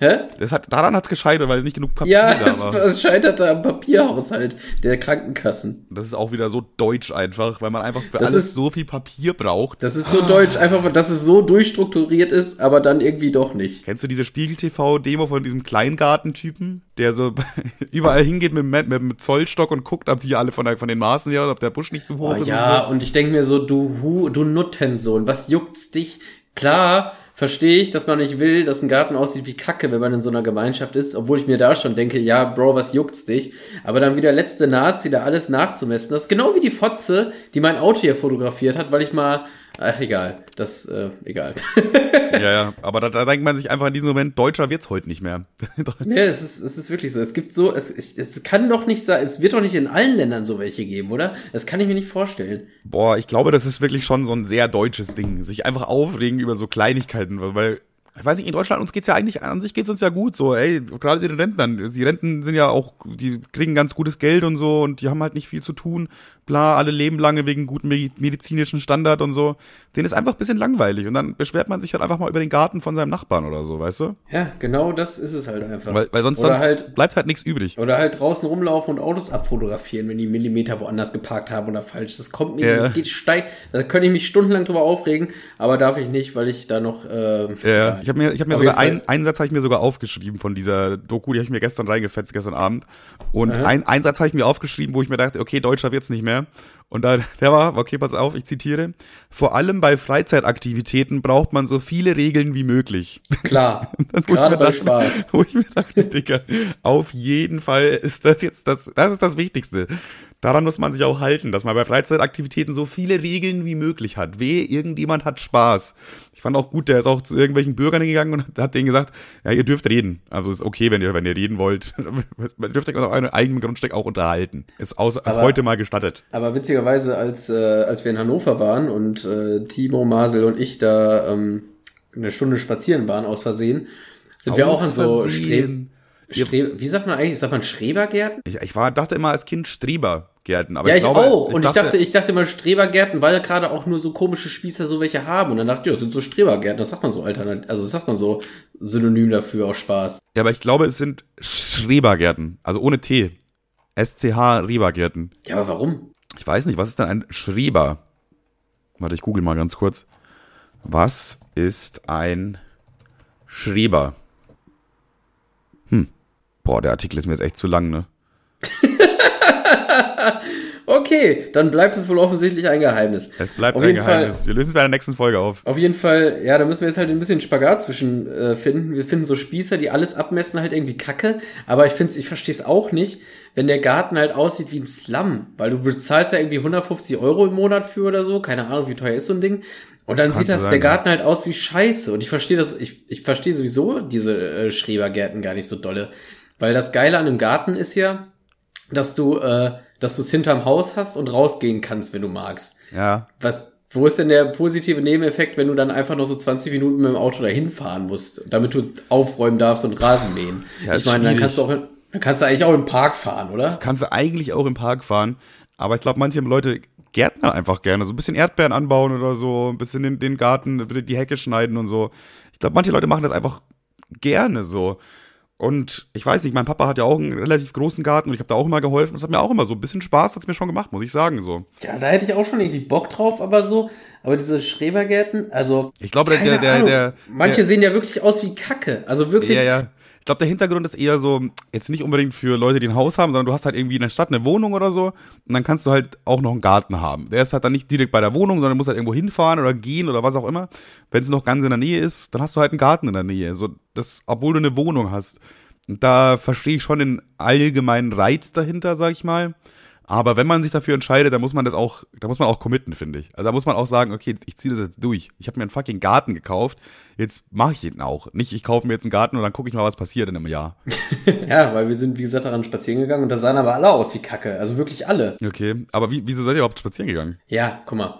Das hat, daran hat's gescheitert, weil es nicht genug Papier Ja, da es, war. es scheiterte am Papierhaushalt der Krankenkassen. Das ist auch wieder so deutsch einfach, weil man einfach für Das alles ist- so viel Papier braucht. Das ist so deutsch, einfach, dass es so durchstrukturiert ist, aber dann irgendwie doch nicht. Kennst du diese Spiegel-TV-Demo von diesem Kleingartentypen, der so überall hingeht mit, dem- mit dem Zollstock und guckt, ob die alle von, der, von den Maßen her, ob der Busch nicht zu hoch Oh, ist ja, und so? und ich denke mir so, du Hu, du Nuttensohn, was juckt's dich? Klar, verstehe ich, dass man nicht will, dass ein Garten aussieht wie Kacke, wenn man in so einer Gemeinschaft ist, obwohl ich mir da schon denke, ja, Bro, was juckt's dich? Aber dann wieder letzte Nazi, da alles nachzumessen. Das ist genau wie die Fotze, die mein Auto hier fotografiert hat, weil ich mal, ach, egal, das, äh, egal. Ja, ja, aber da, da denkt man sich einfach in diesem Moment, Deutscher wird's heute nicht mehr. Nee, es ist, es ist wirklich so. Es gibt so, es, es, es kann doch nicht sein, es wird doch nicht in allen Ländern so welche geben, oder? Das kann ich mir nicht vorstellen. Boah, ich glaube, das ist wirklich schon so ein sehr deutsches Ding, sich einfach aufregen über so Kleinigkeiten, weil ich weiß nicht, in Deutschland uns geht's ja eigentlich an sich geht's uns ja gut so, ey, gerade den Rentnern, die Renten sind ja auch die kriegen ganz gutes Geld und so und die haben halt nicht viel zu tun, bla, alle leben lange wegen gutem medi- medizinischen Standard und so. Denen ist einfach ein bisschen langweilig und dann beschwert man sich halt einfach mal über den Garten von seinem Nachbarn oder so, weißt du? Ja, genau das ist es halt einfach. Weil, weil sonst, sonst halt, bleibt halt nichts übrig. oder halt draußen rumlaufen und Autos abfotografieren, wenn die Millimeter woanders geparkt haben oder falsch. Das kommt mir, Ja. das geht steil. Da könnte ich mich stundenlang drüber aufregen, aber darf ich nicht, weil ich da noch, äh, Ja. Ich habe mir, ich hab mir Auf sogar Fall. einen, Satz habe ich mir sogar aufgeschrieben von dieser Doku, die habe ich mir gestern reingefetzt, gestern Abend. Und Aha. ein, einen Satz habe ich mir aufgeschrieben, wo ich mir dachte, okay, Deutscher wird's nicht mehr. Und da, der war, okay, pass auf, ich zitiere, vor allem bei Freizeitaktivitäten braucht man so viele Regeln wie möglich. Klar. Gerade bei dachte- Spaß. Wo ich mir dachte, Digga, auf jeden Fall ist das jetzt das, das ist das Wichtigste. Daran muss man sich auch halten, dass man bei Freizeitaktivitäten so viele Regeln wie möglich hat. Wehe, irgendjemand hat Spaß. Ich fand auch gut, der ist auch zu irgendwelchen Bürgern gegangen und hat denen gesagt, ja, ihr dürft reden. Also ist okay, wenn ihr, wenn ihr reden wollt. Man dürft euch auf eurem eigenen Grundstück auch unterhalten. Ist, aus, ist Aber- heute mal gestattet. Aber witzigerweise, als, äh, als wir in Hannover waren und äh, Timo, Masel und ich da ähm, eine Stunde spazieren waren aus Versehen, sind wir auch an so Stre Versehen. Stre wie sagt man eigentlich? Sagt man Strebergärten? Ich, ich war, dachte immer als Kind Strebergärten, aber ja, ich, ich, glaube, auch. Und ich dachte, ich dachte immer Strebergärten, weil gerade auch nur so komische Spießer so welche haben. Und dann dachte ich, ja, das sind so Strebergärten. Das sagt man so alternativ. Also das sagt man so synonym dafür aus Spaß. Ja, aber ich glaube, es sind Schrebergärten, also ohne T. SCH Rebergärten. Ja, aber warum? Ich weiß nicht, was ist denn ein Schreber? Warte, ich google mal ganz kurz. Was ist ein Schreber? Boah, der Artikel ist mir jetzt echt zu lang, ne? Okay, dann bleibt es wohl offensichtlich ein Geheimnis. Es bleibt Auf ein jeden Fall- Geheimnis. Wir lösen es bei der nächsten Folge auf. Auf jeden Fall, ja, da müssen wir jetzt halt ein bisschen Spagat zwischen äh, finden. Wir finden so Spießer, die alles abmessen, halt irgendwie kacke. Aber ich finde ich verstehe es auch nicht, wenn der Garten halt aussieht wie ein Slum. Weil du bezahlst ja irgendwie 150 Euro im Monat für oder so. Keine Ahnung, wie teuer ist so ein Ding. Und dann sieht das sein, der. Garten halt aus wie Scheiße. Und ich verstehe das, ich, ich verstehe sowieso diese äh, Schrebergärten gar nicht so dolle. Weil das Geile an einem Garten ist ja, dass du, äh, dass du es hinterm Haus hast und rausgehen kannst, wenn du magst. Ja. Was, wo ist denn der positive Nebeneffekt, wenn du dann einfach noch so 20 Minuten mit dem Auto dahin fahren musst, damit du aufräumen darfst und Rasen mähen? Ja, ich meine, dann schwierig. kannst du auch, in, dann kannst du eigentlich auch im Park fahren, oder? Kannst du eigentlich auch im Park fahren. Aber ich glaube, manche Leute gärtnern einfach gerne. So ein bisschen Erdbeeren anbauen oder so, ein bisschen den, den Garten, die Hecke schneiden und so. Ich glaube, manche Leute machen das einfach gerne so. Und ich weiß nicht, mein Papa hat ja auch einen relativ großen Garten und ich habe da auch immer geholfen. Das hat mir auch immer so ein bisschen Spaß, hat's mir schon gemacht, muss ich sagen so. Ja, da hätte ich auch schon irgendwie Bock drauf, aber so, aber diese Schrebergärten, also. Ich glaube, der, der, der, der, Manche sehen ja wirklich aus wie Kacke. Also wirklich. Ja, ja. Ich glaube, der Hintergrund ist eher so, jetzt nicht unbedingt für Leute, die ein Haus haben, sondern du hast halt irgendwie in der Stadt eine Wohnung oder so und dann kannst du halt auch noch einen Garten haben. Der ist halt dann nicht direkt bei der Wohnung, sondern musst halt irgendwo hinfahren oder gehen oder was auch immer. Wenn es noch ganz in der Nähe ist, dann hast du halt einen Garten in der Nähe. So, das, obwohl du eine Wohnung hast. Und da verstehe ich schon den allgemeinen Reiz dahinter, sag ich mal. Aber wenn man sich dafür entscheidet, dann muss man das auch, da muss man auch committen, finde ich. Also da muss man auch sagen, okay, ich ziehe das jetzt durch. Ich habe mir einen fucking Garten gekauft, jetzt mache ich ihn auch. Nicht, ich kaufe mir jetzt einen Garten und dann gucke ich mal, was passiert in einem Jahr. Ja, weil wir sind, wie gesagt, daran spazieren gegangen und da sahen aber alle aus wie Kacke. Also wirklich alle. Okay, aber wie, wieso seid ihr überhaupt spazieren gegangen? Ja, guck mal.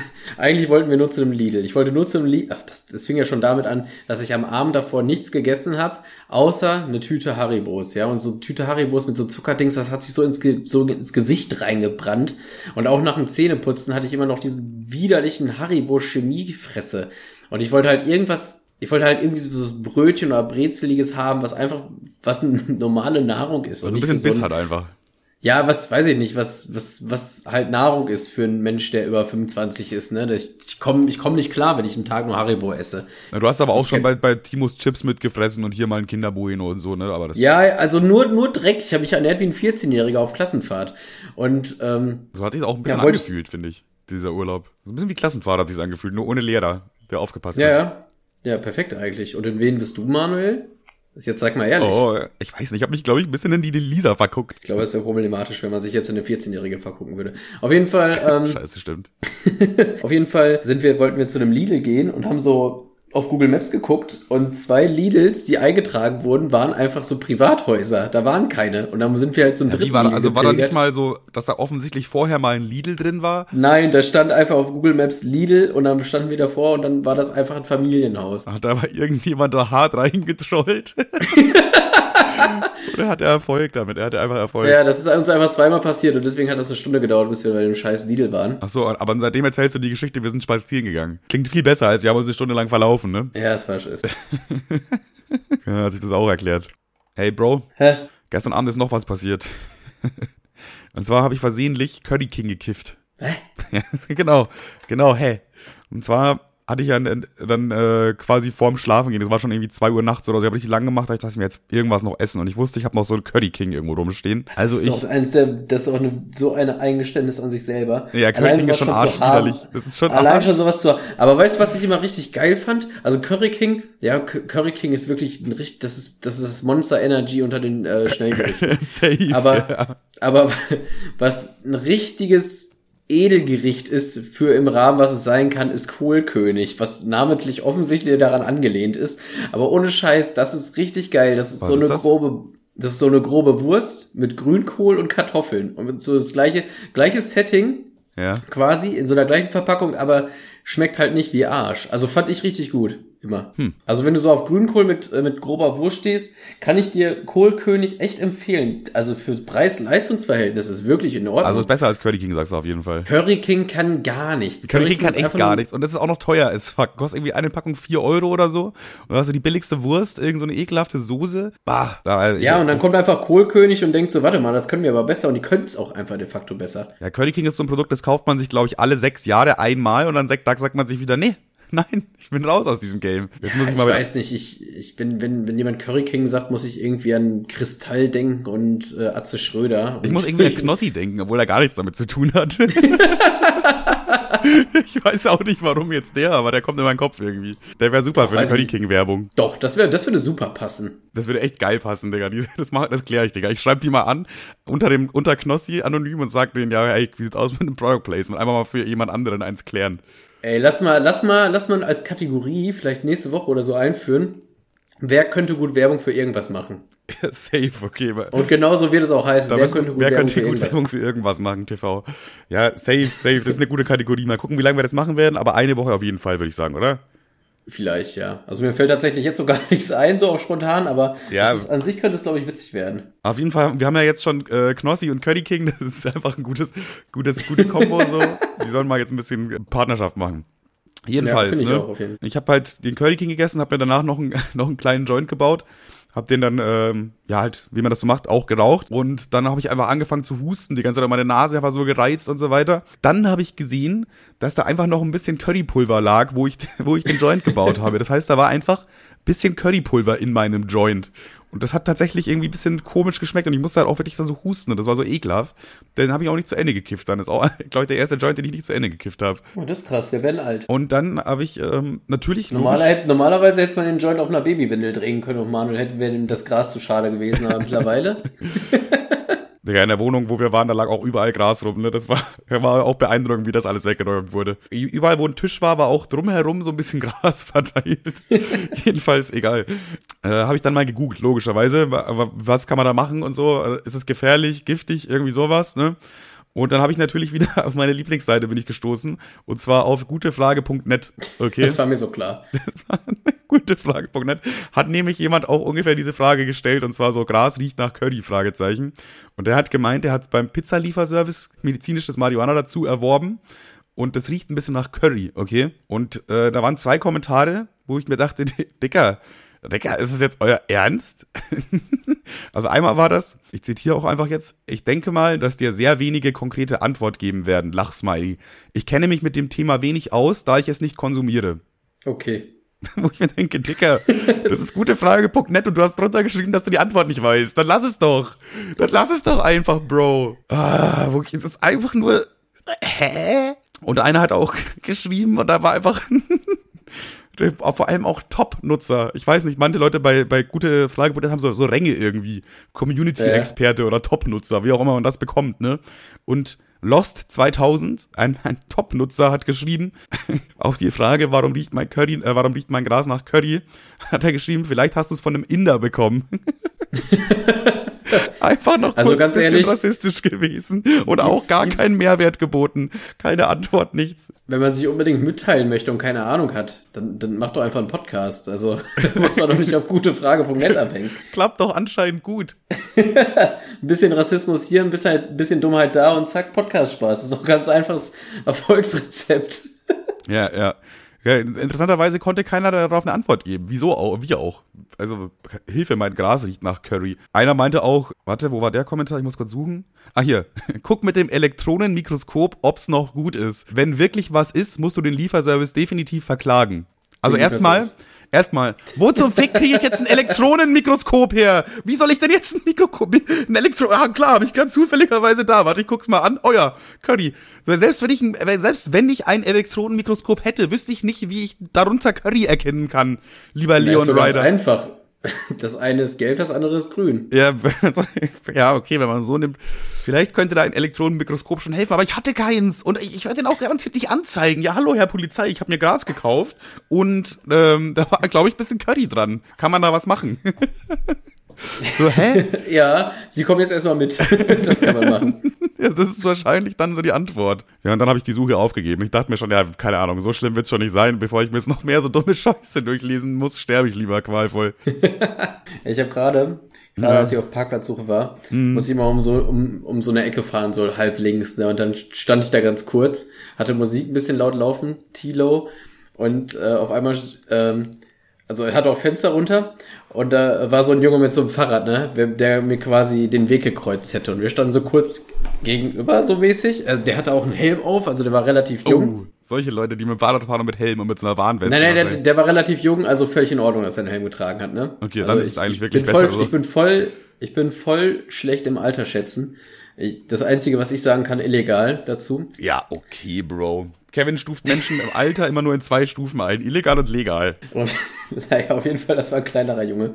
Eigentlich wollten wir nur zu einem Lidl. Ich wollte nur zu einem Lidl. Ach, das, das fing ja schon damit an, dass ich am Abend davor nichts gegessen habe, außer eine Tüte Haribos. Ja, und so Tüte Haribos mit so Zuckerdings, das hat sich so ins, Ge so ins Gesicht reingebrannt. Und auch nach dem Zähneputzen hatte ich immer noch diesen widerlichen Haribo-Chemiefresse. Und ich wollte halt irgendwas. Ich wollte halt irgendwie so ein Brötchen oder Brezeliges haben, was einfach, was eine normale Nahrung ist. Also ein bisschen Biss halt einfach. Ja, was weiß ich nicht, was was was halt Nahrung ist für einen Mensch, der über 25 ist, ne? Ich, ich komme ich komm nicht klar, wenn ich einen Tag nur Haribo esse. Na, Du hast aber auch Ich schon bei, bei Timos Chips mitgefressen und hier mal ein Kinderbueno und so, ne? Aber das Ja, also nur nur Dreck. Ich habe mich ernährt wie ein 14-Jähriger auf Klassenfahrt. Und ähm, so hat sich auch ein bisschen Ja, angefühlt, finde ich, dieser Urlaub. So ein bisschen wie Klassenfahrt hat sich angefühlt, nur ohne Lehrer, der aufgepasst ja, hat. ja. Ja, perfekt eigentlich. Und in wen bist du, Manuel? Jetzt sag mal ehrlich. Oh, ich weiß nicht, ich habe mich, glaube ich, ein bisschen in die Lisa verguckt. Ich glaube, es wäre problematisch, wenn man sich jetzt in eine 14-Jährige vergucken würde. Auf jeden Fall, ähm, Scheiße, stimmt. Auf jeden Fall sind wir, wollten wir zu einem Lidl gehen und haben so auf Google Maps geguckt und zwei Lidls, die eingetragen wurden, waren einfach so Privathäuser. Da waren keine. Und dann sind wir halt zum dritten Wie war also war da nicht mal so, dass da offensichtlich vorher mal ein Lidl drin war? Nein, da stand einfach auf Google Maps Lidl und dann standen wir davor und dann war das einfach ein Familienhaus. Hat da aber irgendjemand da hart reingetrollt? Oder hat er Erfolg damit? Er hatte einfach Erfolg. Ja, das ist uns einfach zweimal passiert und deswegen hat das eine Stunde gedauert, bis wir bei dem scheiß Lidl waren. Ach so, aber seitdem erzählst du die Geschichte, wir sind spazieren gegangen. Klingt viel besser, als wir haben uns eine Stunde lang verlaufen, ne? Ja, es war ist. Ja, hat sich das auch erklärt. Hey, Bro, Hä? gestern Abend ist noch was passiert. Und zwar habe ich versehentlich Curry King gekifft. Hä? Ja, genau, genau, hä. Und zwar hatte ich ja dann, äh, quasi vorm Schlafen gehen, das war schon irgendwie 2 Uhr nachts oder so, ich habe richtig lang gemacht, da ich dachte mir jetzt irgendwas noch essen und ich wusste, ich habe noch so einen Curry King irgendwo rumstehen. Also das ist, ich, auch eines der, das ist auch eine, so eine Eingeständnis an sich selber. Ja, Curry King ist schon arschwiderlich. Das ist schon Allein arsch. schon sowas zu Aber weißt du, was ich immer richtig geil fand? Also Curry King, ja, Cu- Curry King ist wirklich ein richtig, das ist, das ist das Monster Energy unter den äh, Schnellgerichten. Safe, Aber, ja. aber was ein richtiges Edelgericht ist für im Rahmen, was es sein kann, ist Kohlkönig, was namentlich offensichtlich daran angelehnt ist. Aber ohne Scheiß, das ist richtig geil. Das ist Was so ist eine das? grobe, das ist so eine grobe Wurst mit Grünkohl und Kartoffeln und so das gleiche, gleiches Setting ja. quasi in so einer gleichen Verpackung, aber schmeckt halt nicht wie Arsch. Also fand ich richtig gut. Immer. Also wenn du so auf Grünkohl mit, äh, mit grober Wurst stehst, kann ich dir Kohlkönig echt empfehlen. Also für Preis-Leistungs-Verhältnis ist wirklich in Ordnung. Also ist besser als Curry King, sagst du auf jeden Fall. Curry King kann gar nichts. Curry King kann ist echt gar nichts. Und das ist auch noch teuer fuck. Kostet irgendwie eine Packung 4 Euro oder so. Und dann hast du die billigste Wurst, irgend so eine ekelhafte Soße. Bah. Da, Ja, und dann kommt einfach Kohlkönig und denkt so, warte mal, das können wir aber besser. Und die können es auch einfach de facto besser. Ja, Curry King ist so ein Produkt, das kauft man sich, glaube ich, alle sechs Jahre einmal und dann sagt, sagt man sich wieder, nee, nein, ich bin raus aus diesem Game. Jetzt muss ich Ich mal wieder. weiß nicht, ich, ich bin, wenn, wenn jemand Curry King sagt, muss ich irgendwie an Kristall denken und äh, Atze Schröder. Ich muss irgendwie an Knossi denken, obwohl er gar nichts damit zu tun hat. ich weiß auch nicht, warum jetzt der, aber der kommt in meinen Kopf irgendwie. Der wäre super für eine Curry ich. King Werbung. Doch, das wäre, das würde super passen. Das würde echt geil passen, Digga. Das, mach- das kläre ich, Digga. Ich schreibe die mal an, unter dem, unter Knossi anonym und sag denen, ja, ey, wie sieht's aus mit dem Product Placement? Einfach mal für jemand anderen eins klären. Ey, lass mal, lass mal, lass mal als Kategorie vielleicht nächste Woche oder so einführen. Wer könnte gut Werbung für irgendwas machen? Safe, okay. Und genauso wird es auch heißen. Da wer könnte gut wer Werbung könnte für gut irgendwas Werbung für irgendwas machen, TV? Ja, safe, safe. Das ist eine gute Kategorie. Mal gucken, wie lange wir das machen werden, aber eine Woche auf jeden Fall, würde ich sagen, oder? Vielleicht, ja. Also mir fällt tatsächlich jetzt so gar nichts ein, so auch spontan, aber Ja. ist, an sich könnte es, glaube ich, witzig werden. Auf jeden Fall, wir haben ja jetzt schon äh, Knossi und Curry King. Das ist einfach ein gutes, gutes, gute Kombo so. Die sollen mal jetzt ein bisschen Partnerschaft machen. Jedenfalls, Ja, ne? auch. Ich habe halt den Curry King gegessen, habe mir danach noch, einen noch einen kleinen Joint gebaut, habe den dann, ähm, ja halt, wie man das so macht, auch geraucht und dann habe ich einfach angefangen zu husten, die ganze Zeit meine Nase war so gereizt und so weiter. Dann habe ich gesehen, dass da einfach noch ein bisschen Currypulver lag, wo ich, wo ich den Joint gebaut habe. Das heißt, da war einfach ein bisschen Currypulver in meinem Joint. Und das hat tatsächlich irgendwie ein bisschen komisch geschmeckt und ich musste halt auch wirklich dann so husten und das war so ekelhaft. Den habe ich auch nicht zu Ende gekifft. Dann ist auch, glaube ich, der erste Joint, den ich nicht zu Ende gekifft habe. Oh, das ist krass, wir werden alt. Und dann habe ich ähm, natürlich Normaler, normalerweise hätte man den Joint auf einer Babywindel drehen können und Manuel hätte wäre ihm das Gras zu schade gewesen, aber mittlerweile. Digga, in der Wohnung, wo wir waren, da lag auch überall Gras rum. Ne? Das war, war auch beeindruckend, wie das alles weggeräumt wurde. Überall, wo ein Tisch war, war auch drumherum so ein bisschen Gras verteilt. Jedenfalls, egal. Äh, Habe ich dann mal gegoogelt, logischerweise. Wa- wa- Was kann man da machen und so? Äh, Ist es gefährlich, giftig, irgendwie sowas, ne? Und dann habe ich natürlich wieder auf meine Lieblingsseite bin ich gestoßen. Und zwar auf gutefrage.net. Okay. Das war mir so klar. Gute Frage.net. Hat nämlich jemand auch ungefähr diese Frage gestellt und zwar so Gras riecht nach Curry Fragezeichen. Und der hat gemeint, er hat beim Pizzalieferservice medizinisches Marihuana dazu erworben und das riecht ein bisschen nach Curry, okay? Und äh, da waren zwei Kommentare, wo ich mir dachte, Dicker, Dicker, ist es jetzt euer Ernst? also einmal war das, ich zitiere auch einfach jetzt, ich denke mal, dass dir sehr wenige konkrete Antwort geben werden, Lachsmiley. Ich kenne mich mit dem Thema wenig aus, da ich es nicht konsumiere. Okay. Wo ich mir denke, Dicker, das ist gute Frage.net und du hast drunter geschrieben, dass du die Antwort nicht weißt. Dann lass es doch. Dann lass es doch einfach, Bro. Ah, wirklich, das ist einfach nur. Hä? Und einer hat auch geschrieben und da war einfach. Der- Vor allem auch Top-Nutzer. Ich weiß nicht, manche Leute bei, bei gute Frage.net haben so, so Ränge irgendwie. Community-Experte oder Top-Nutzer, wie auch immer man das bekommt, ne? Und Lost 2000, ein, ein Top-Nutzer, hat geschrieben, auf die Frage, warum riecht mein Curry, äh, warum riecht mein Gras nach Curry, hat er geschrieben, vielleicht hast du es von einem Inder bekommen. Einfach noch Also kurz ganz ein bisschen ehrlich, rassistisch gewesen und auch gar keinen Mehrwert geboten. Keine Antwort, nichts. Wenn man sich unbedingt mitteilen möchte und keine Ahnung hat, dann, dann mach doch einfach einen Podcast. Also muss man doch nicht auf gutefrage.net abhängen. Klappt doch anscheinend gut. Ein bisschen Rassismus hier, ein bisschen, ein bisschen Dummheit da und zack, Podcast-Spaß. Das ist doch ein ganz einfaches Erfolgsrezept. Ja, ja. Ja. Interessanterweise konnte keiner darauf eine Antwort geben. Wieso auch? Wie auch? Also, Hilfe, mein Gras riecht nach Curry. Einer meinte auch, warte, wo war der Kommentar? Ich muss kurz suchen. Ah, hier. Guck mit dem Elektronenmikroskop, ob's noch gut ist. Wenn wirklich was ist, musst du den Lieferservice definitiv verklagen. Also erstmal. Erstmal, wo zum Fick kriege ich jetzt ein Elektronenmikroskop her? Wie soll ich denn jetzt ein Mikroskop, ein Elektro, ah klar, habe ich ganz zufälligerweise da. Warte, ich guck's mal an. Oh ja, Curry. Selbst wenn ich, ein- äh, selbst wenn ich ein Elektronenmikroskop hätte, wüsste ich nicht, wie ich darunter Curry erkennen kann, lieber Leon ist so ganz Ryder. einfach. Das eine ist gelb, das andere ist grün. Ja, ja, okay, wenn man so nimmt. Vielleicht könnte da ein Elektronenmikroskop schon helfen, aber ich hatte keins und ich, ich werde den auch garantiert nicht anzeigen. Ja, hallo, Herr Polizei, ich habe mir Gras gekauft und ähm, da war, glaube ich, ein bisschen Curry dran. Kann man da was machen? so, hä? Ja, sie kommen jetzt erstmal mit. Das kann man machen. Ja, das ist wahrscheinlich dann so die Antwort. Ja, und dann habe ich die Suche aufgegeben. Ich dachte mir schon, ja, keine Ahnung, so schlimm wird's schon nicht sein. Bevor ich mir jetzt noch mehr so dumme Scheiße durchlesen muss, sterbe ich lieber qualvoll. Ich habe gerade, gerade Ja. als ich auf Parkplatzsuche war, muss ich mal um so, um, um so eine Ecke fahren, so halb links, ne? Und dann stand ich da ganz kurz, hatte Musik ein bisschen laut laufen, T-Low, und äh, auf einmal, ähm, also er hatte auch Fenster runter und da war so ein Junge mit so einem Fahrrad, ne, der- mir quasi den Weg gekreuzt hätte. Und wir standen so kurz gegenüber, so mäßig. Also der hatte auch einen Helm auf, also der war relativ jung. Oh, solche Leute, die mit dem Fahrrad fahren und mit Helm und mit so einer Warnweste. Nein, nein, der, der war relativ jung, also völlig in Ordnung, dass er einen Helm getragen hat, ne? Okay, dann also ist es eigentlich ich wirklich bin voll, besser so. Ich bin voll, ich bin voll schlecht im Alter schätzen. Ich, das Einzige, was ich sagen kann, illegal dazu. ja, okay, Bro. Kevin stuft Menschen im Alter immer nur in zwei Stufen ein. Illegal und legal. Und naja, auf jeden Fall, das war ein kleinerer Junge.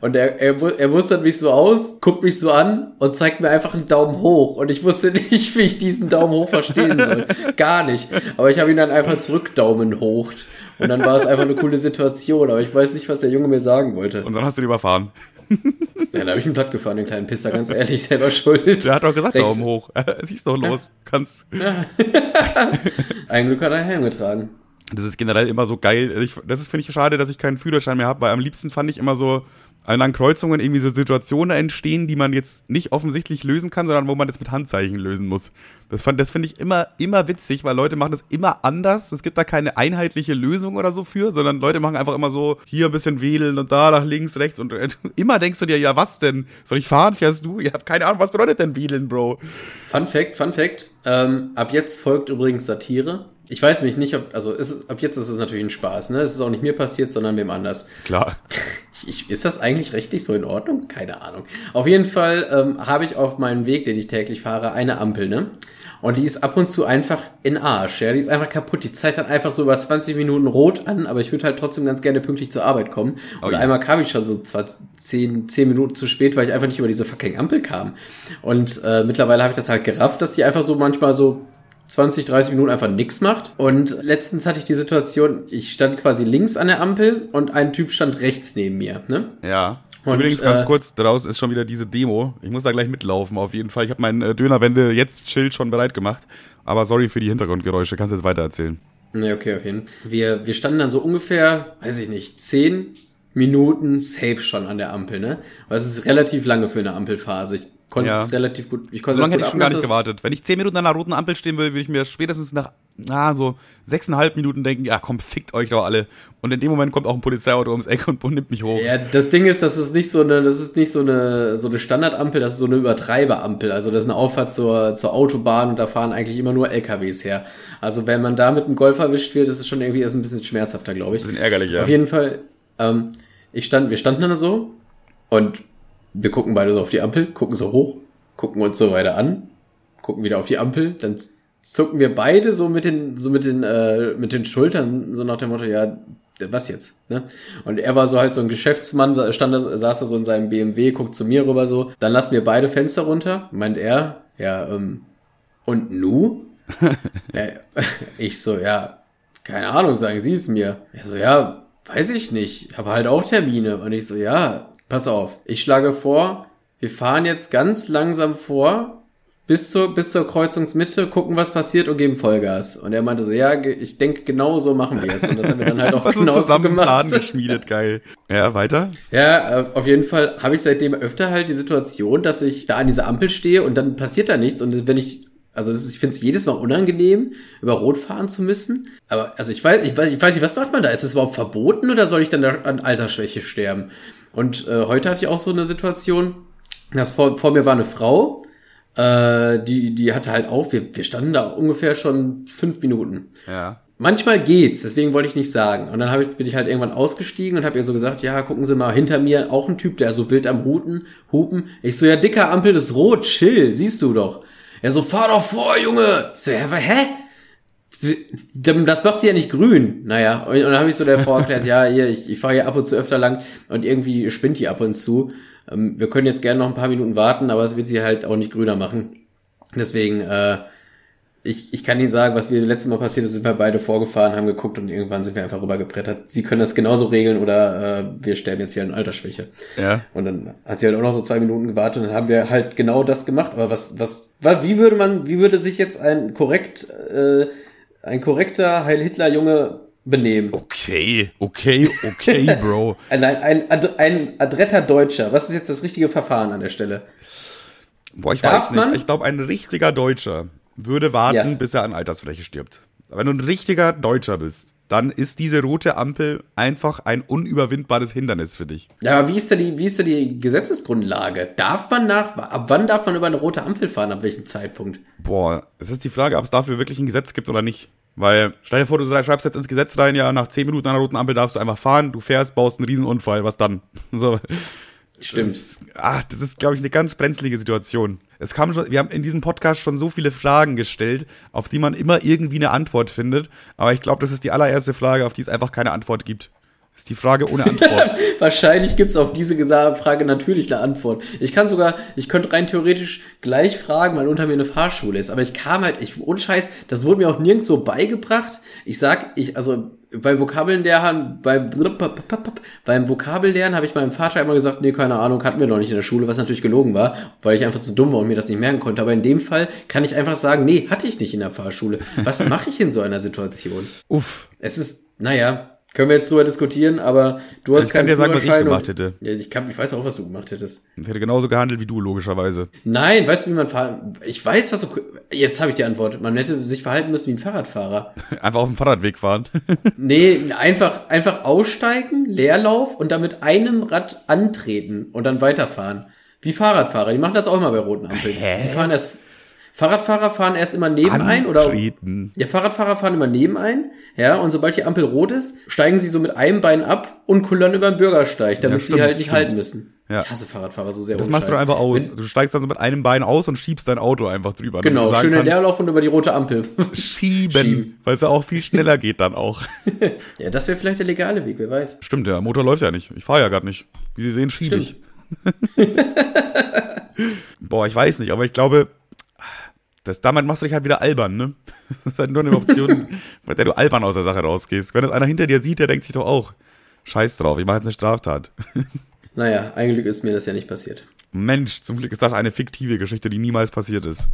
Und er, er, er mustert mich so aus, guckt mich so an und zeigt mir einfach einen Daumen hoch. Und ich wusste nicht, wie ich diesen Daumen hoch verstehen soll. Gar nicht. Aber ich habe ihn dann einfach zurück Daumen hocht. Und dann war es einfach eine coole Situation. Aber ich weiß nicht, was der Junge mir sagen wollte. Und dann hast du ihn überfahren. Ja, da habe ich ihn platt gefahren, den kleinen Pisser, ganz ehrlich, selber schuld. Der hat doch gesagt, Rechts- Daumen hoch. Siehst doch los. Kannst. Ein Glück hat er Helm getragen. Das ist generell immer so geil. Ich, das ist, finde ich, schade, dass ich keinen Führerschein mehr habe, weil am liebsten fand ich immer so, an an Kreuzungen irgendwie so Situationen entstehen, die man jetzt nicht offensichtlich lösen kann, sondern wo man das mit Handzeichen lösen muss. Das, fand- das finde ich immer, immer witzig, weil Leute machen das immer anders. Es gibt da keine einheitliche Lösung oder so für, sondern Leute machen einfach immer so, hier ein bisschen wedeln und da nach links, rechts und äh, immer denkst du dir, ja was denn? Soll ich fahren? Fährst du? Ich habe keine Ahnung, was bedeutet denn wedeln, Bro? Fun Fact, Fun Fact. Ähm, ab jetzt folgt übrigens Satire. Ich weiß mich nicht, ob, also ist, ab jetzt ist es natürlich ein Spaß, ne? Es ist auch nicht mir passiert, sondern wem anders. Klar. Ich, ich, ist das eigentlich rechtlich so in Ordnung? Keine Ahnung. Auf jeden Fall ähm, habe ich auf meinem Weg, den ich täglich fahre, eine Ampel, ne? Und die ist ab und zu einfach in Arsch, ja. Die ist einfach kaputt. Die zeigt dann einfach so über 20 Minuten rot an, aber ich würde halt trotzdem ganz gerne pünktlich zur Arbeit kommen. Und Oh ja. einmal kam ich schon so 20, 10, 10 Minuten zu spät, weil ich einfach nicht über diese fucking Ampel kam. Und äh, mittlerweile habe ich das halt gerafft, dass die einfach so manchmal so 20, 30 Minuten einfach nix macht. Und letztens hatte ich die Situation, ich stand quasi links an der Ampel und ein Typ stand rechts neben mir. Ne? Ja. Und, Übrigens ganz äh, kurz, daraus ist schon wieder diese Demo. Ich muss da gleich mitlaufen, auf jeden Fall. Ich habe mein äh, Dönerwende jetzt Schild schon bereit gemacht. Aber sorry für die Hintergrundgeräusche. Kannst jetzt weiter erzählen. Nee, okay, auf jeden Fall. Wir, wir standen dann so ungefähr, weiß ich nicht, 10 Minuten safe schon an der Ampel, ne? Weil es ist relativ lange für eine Ampelphase. Ich konnte Ja. es relativ gut, ich konnte So lange hätte ich schon gar nicht gewartet. Wenn ich zehn Minuten an einer roten Ampel stehen will, würde ich mir spätestens nach ah, so sechseinhalb Minuten denken, ja komm, fickt euch doch alle. Und in dem Moment kommt auch ein Polizeiauto ums Eck und nimmt mich hoch. Ja, das Ding ist, das ist nicht so eine, das ist nicht so eine, so eine Standardampel, das ist so eine Übertreiberampel. Also das ist eine Auffahrt zur, zur Autobahn und da fahren eigentlich immer nur LKWs her. Also wenn man da mit einem Golf erwischt wird, ist es schon irgendwie erst ein bisschen schmerzhafter, glaube ich. Bisschen ärgerlich, ja. Auf jeden Fall, ähm, ich stand, wir standen dann so und wir gucken beide so auf die Ampel, gucken so hoch, gucken uns so weiter an, gucken wieder auf die Ampel, dann zucken wir beide so mit den, so mit den, äh, mit den Schultern, so nach dem Motto, ja, was jetzt, ne? Und er war so halt so ein Geschäftsmann, stand da, saß da so in seinem BMW, guckt zu mir rüber so, dann lassen wir beide Fenster runter, meint er, ja, ähm, und nu? ja, ich so, ja, keine Ahnung, sagen Sie es mir. Er so, ja, weiß ich nicht, habe halt auch Termine. Und ich so, ja, pass auf, ich schlage vor, wir fahren jetzt ganz langsam vor, bis zur, bis zur Kreuzungsmitte, gucken, was passiert und geben Vollgas. Und er meinte so, ja, ich denke, genau so machen wir es. Und das haben wir dann halt auch genau so zusammen Plan gemacht. geschmiedet, geil. Ja, weiter? Ja, auf jeden Fall habe ich seitdem öfter halt die Situation, dass ich da an dieser Ampel stehe und dann passiert da nichts. Und wenn ich, also das ist, ich finde es jedes Mal unangenehm, über Rot fahren zu müssen. Aber also ich weiß, ich weiß, ich weiß nicht, was macht man da? Ist es überhaupt verboten oder soll ich dann da an Altersschwäche sterben? Und äh, heute hatte ich auch so eine Situation, dass vor, vor mir war eine Frau, äh, die, die hatte halt auf, wir, wir standen da ungefähr schon fünf Minuten. Ja. Manchmal geht's, deswegen wollte ich nicht sagen. Und dann hab ich, bin ich halt irgendwann ausgestiegen und habe ihr so gesagt, ja, gucken Sie mal, hinter mir auch ein Typ, der so wild am Huten, hupen. Ich so, ja, dicker Ampel, das ist rot, chill, siehst du doch. Er so, fahr doch vor, Junge. Ich so, ja, hä? Das macht sie ja nicht grün. Naja, und, und dann habe ich so der Frau erklärt, ja, hier, ich, ich fahre hier ab und zu öfter lang und irgendwie spinnt die ab und zu. Ähm, wir können jetzt gerne noch ein paar Minuten warten, aber es wird sie halt auch nicht grüner machen. Deswegen, äh, ich, ich kann Ihnen sagen, was mir letztes Mal passiert ist, sind wir beide vorgefahren, haben geguckt und irgendwann sind wir einfach rübergebrettert. Sie können das genauso regeln oder äh, wir sterben jetzt hier an Altersschwäche. Ja. Und dann hat sie halt auch noch so zwei Minuten gewartet und dann haben wir halt genau das gemacht. Aber was, was, wa- wie würde man, wie würde sich jetzt ein korrekt, äh, ein korrekter Heil-Hitler-Junge benehmen? Okay, okay, okay, Bro. Ein, ein, ein, ein adretter Deutscher. Was ist jetzt das richtige Verfahren an der Stelle? Boah, ich Darf weiß nicht. man? Ich glaube, ein richtiger Deutscher würde warten, Ja. bis er an Altersfläche stirbt. Wenn du ein richtiger Deutscher bist, dann ist diese rote Ampel einfach ein unüberwindbares Hindernis für dich. Ja, aber wie ist da die, wie ist da die Gesetzesgrundlage? Darf man nach, ab wann darf man über eine rote Ampel fahren? Ab welchem Zeitpunkt? Boah, es ist die Frage, ob es dafür wirklich ein Gesetz gibt oder nicht. Weil, stell dir vor, du schreibst jetzt ins Gesetz rein, ja, nach 10 Minuten an der roten Ampel darfst du einfach fahren, du fährst, baust einen Riesenunfall, was dann? So. Stimmt. Das, ach, das ist, glaube ich, eine ganz brenzlige Situation. Es kam schon, wir haben in diesem Podcast schon so viele Fragen gestellt, auf die man immer irgendwie eine Antwort findet. Aber ich glaube, das ist die allererste Frage, auf die es einfach keine Antwort gibt. Ist die Frage ohne Antwort. Wahrscheinlich gibt's auf diese Frage natürlich eine Antwort. Ich kann sogar, ich könnte rein theoretisch gleich fragen, weil unter mir eine Fahrschule ist. Aber ich kam halt, ich, ohne Scheiß, das wurde mir auch nirgendwo beigebracht. Ich sag, ich, also, bei Vokabellernen, beim, beim Vokabellernen habe ich meinem Vater immer gesagt, nee, keine Ahnung, hatten wir noch nicht in der Schule, was natürlich gelogen war, weil ich einfach zu dumm war und mir das nicht merken konnte. Aber in dem Fall kann ich einfach sagen, nee, hatte ich nicht in der Fahrschule. Was mache ich in so einer Situation? Uff. Es ist, naja, können wir jetzt drüber diskutieren, aber du hast Ich kann dir sagen, was ich gemacht hätte. Ja, ich, kann, ich weiß auch, was du gemacht hättest. Ich hätte genauso gehandelt wie du, logischerweise. Nein, weißt du, wie man fahren? Ich weiß, was du. Jetzt habe ich die Antwort. Man hätte sich verhalten müssen wie ein Fahrradfahrer. Einfach auf dem Fahrradweg fahren. Nee, einfach, einfach aussteigen, Leerlauf und dann mit einem Rad antreten und dann weiterfahren. Wie Fahrradfahrer. Die machen das auch immer bei roten Ampeln. Hä? Die fahren erst. Fahrradfahrer fahren erst immer neben ein oder. Ja, Fahrradfahrer fahren immer neben ein, ja, und sobald die Ampel rot ist, steigen sie so mit einem Bein ab und kullern über den Bürgersteig, damit Ja, stimmt, sie halt nicht stimmt. halten müssen. Ja. Ich hasse Fahrradfahrer so sehr. Das machst du einfach aus. Wenn, Du steigst dann so mit einem Bein aus und schiebst dein Auto einfach drüber. damit genau, schön in kannst, Leerlauf und über die rote Ampel. Schieben, Schieben. weil es ja auch viel schneller geht dann auch. ja, das wäre vielleicht der legale Weg, wer weiß. Stimmt, der Motor läuft ja nicht. Ich fahre ja gerade nicht. Wie Sie sehen, schiebe ich. Boah, ich weiß nicht, aber ich glaube, das, damit machst du dich halt wieder albern, ne? Das ist halt nur eine Option, bei der du albern aus der Sache rausgehst. Wenn das einer hinter dir sieht, der denkt sich doch auch, scheiß drauf, ich mache jetzt eine Straftat. Naja, ein Glück ist mir das ja nicht passiert. Mensch, zum Glück ist das eine fiktive Geschichte, die niemals passiert ist.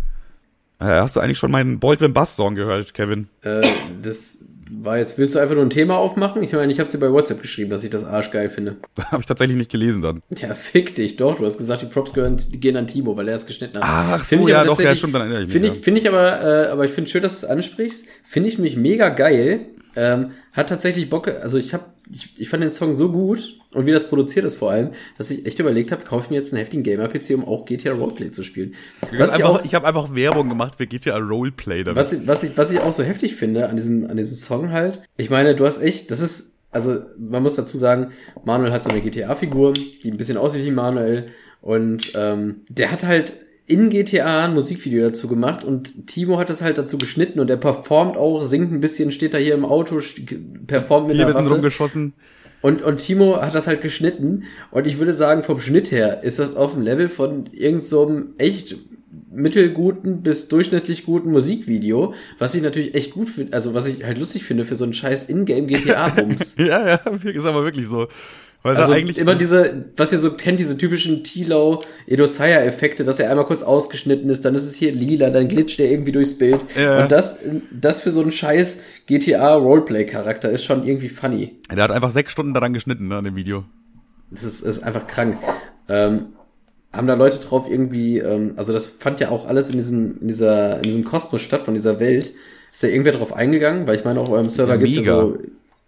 Äh, hast du eigentlich schon meinen Baldwin Bass Song gehört, Kevin? Äh, das war jetzt, willst du einfach nur ein Thema aufmachen? Ich meine, ich habe dir bei WhatsApp geschrieben, dass ich das Arsch geil finde. Habe ich tatsächlich nicht gelesen dann. Ja, fick dich doch. Du hast gesagt, die Props gehören, die gehen an Timo, weil er es geschnitten hat. Ach Find so, ich ja, doch, ja, stimmt, dann erinnere ich mich, Finde ich, ja. finde ich aber, äh, aber ich finde schön, dass du es ansprichst. Finde ich mich mega geil. Ähm, hat tatsächlich Bock, also ich habe, ich, ich fand den Song so gut und wie das produziert ist vor allem, dass ich echt überlegt habe, kaufe ich mir jetzt einen heftigen Gamer-PC, um auch GTA Roleplay zu spielen. Was ich einfach, auch, ich habe einfach Werbung gemacht für GTA Roleplay damit. was, ich- was, ich, was ich auch so heftig finde an diesem, an diesem Song halt, ich meine, du hast echt, das ist, also man muss dazu sagen, Manuel hat so eine GTA-Figur, die ein bisschen aussieht wie Manuel und ähm, der hat halt in GTA ein Musikvideo dazu gemacht und Timo hat das halt dazu geschnitten und er performt auch, singt ein bisschen, steht da hier im Auto, performt mit einer sind Waffe. rumgeschossen. Und, und Timo hat das halt geschnitten. Und ich würde sagen, vom Schnitt her ist das auf dem Level von irgend so echt mittelguten bis durchschnittlich guten Musikvideo, was ich natürlich echt gut finde, also was ich halt lustig finde für so einen scheiß Ingame GTA-Bums. Ja, ja, ist aber wirklich so. Weil Also eigentlich immer diese, was ihr so kennt, diese typischen Tilo Edosaya-Effekte, dass er einmal kurz ausgeschnitten ist, dann ist es hier lila, dann glitscht er irgendwie durchs Bild. Ja. Und das, das für so einen scheiß GTA-Roleplay-Charakter ist schon irgendwie funny. Der hat einfach sechs Stunden daran geschnitten, ne, an dem Video. Das ist, ist einfach krank. Ähm, haben da Leute drauf irgendwie, ähm, also das fand ja auch alles in diesem, in dieser, in diesem Kosmos statt, von dieser Welt. Ist da irgendwer drauf eingegangen? Weil ich meine, auf eurem Server Ja, gibt's ja so.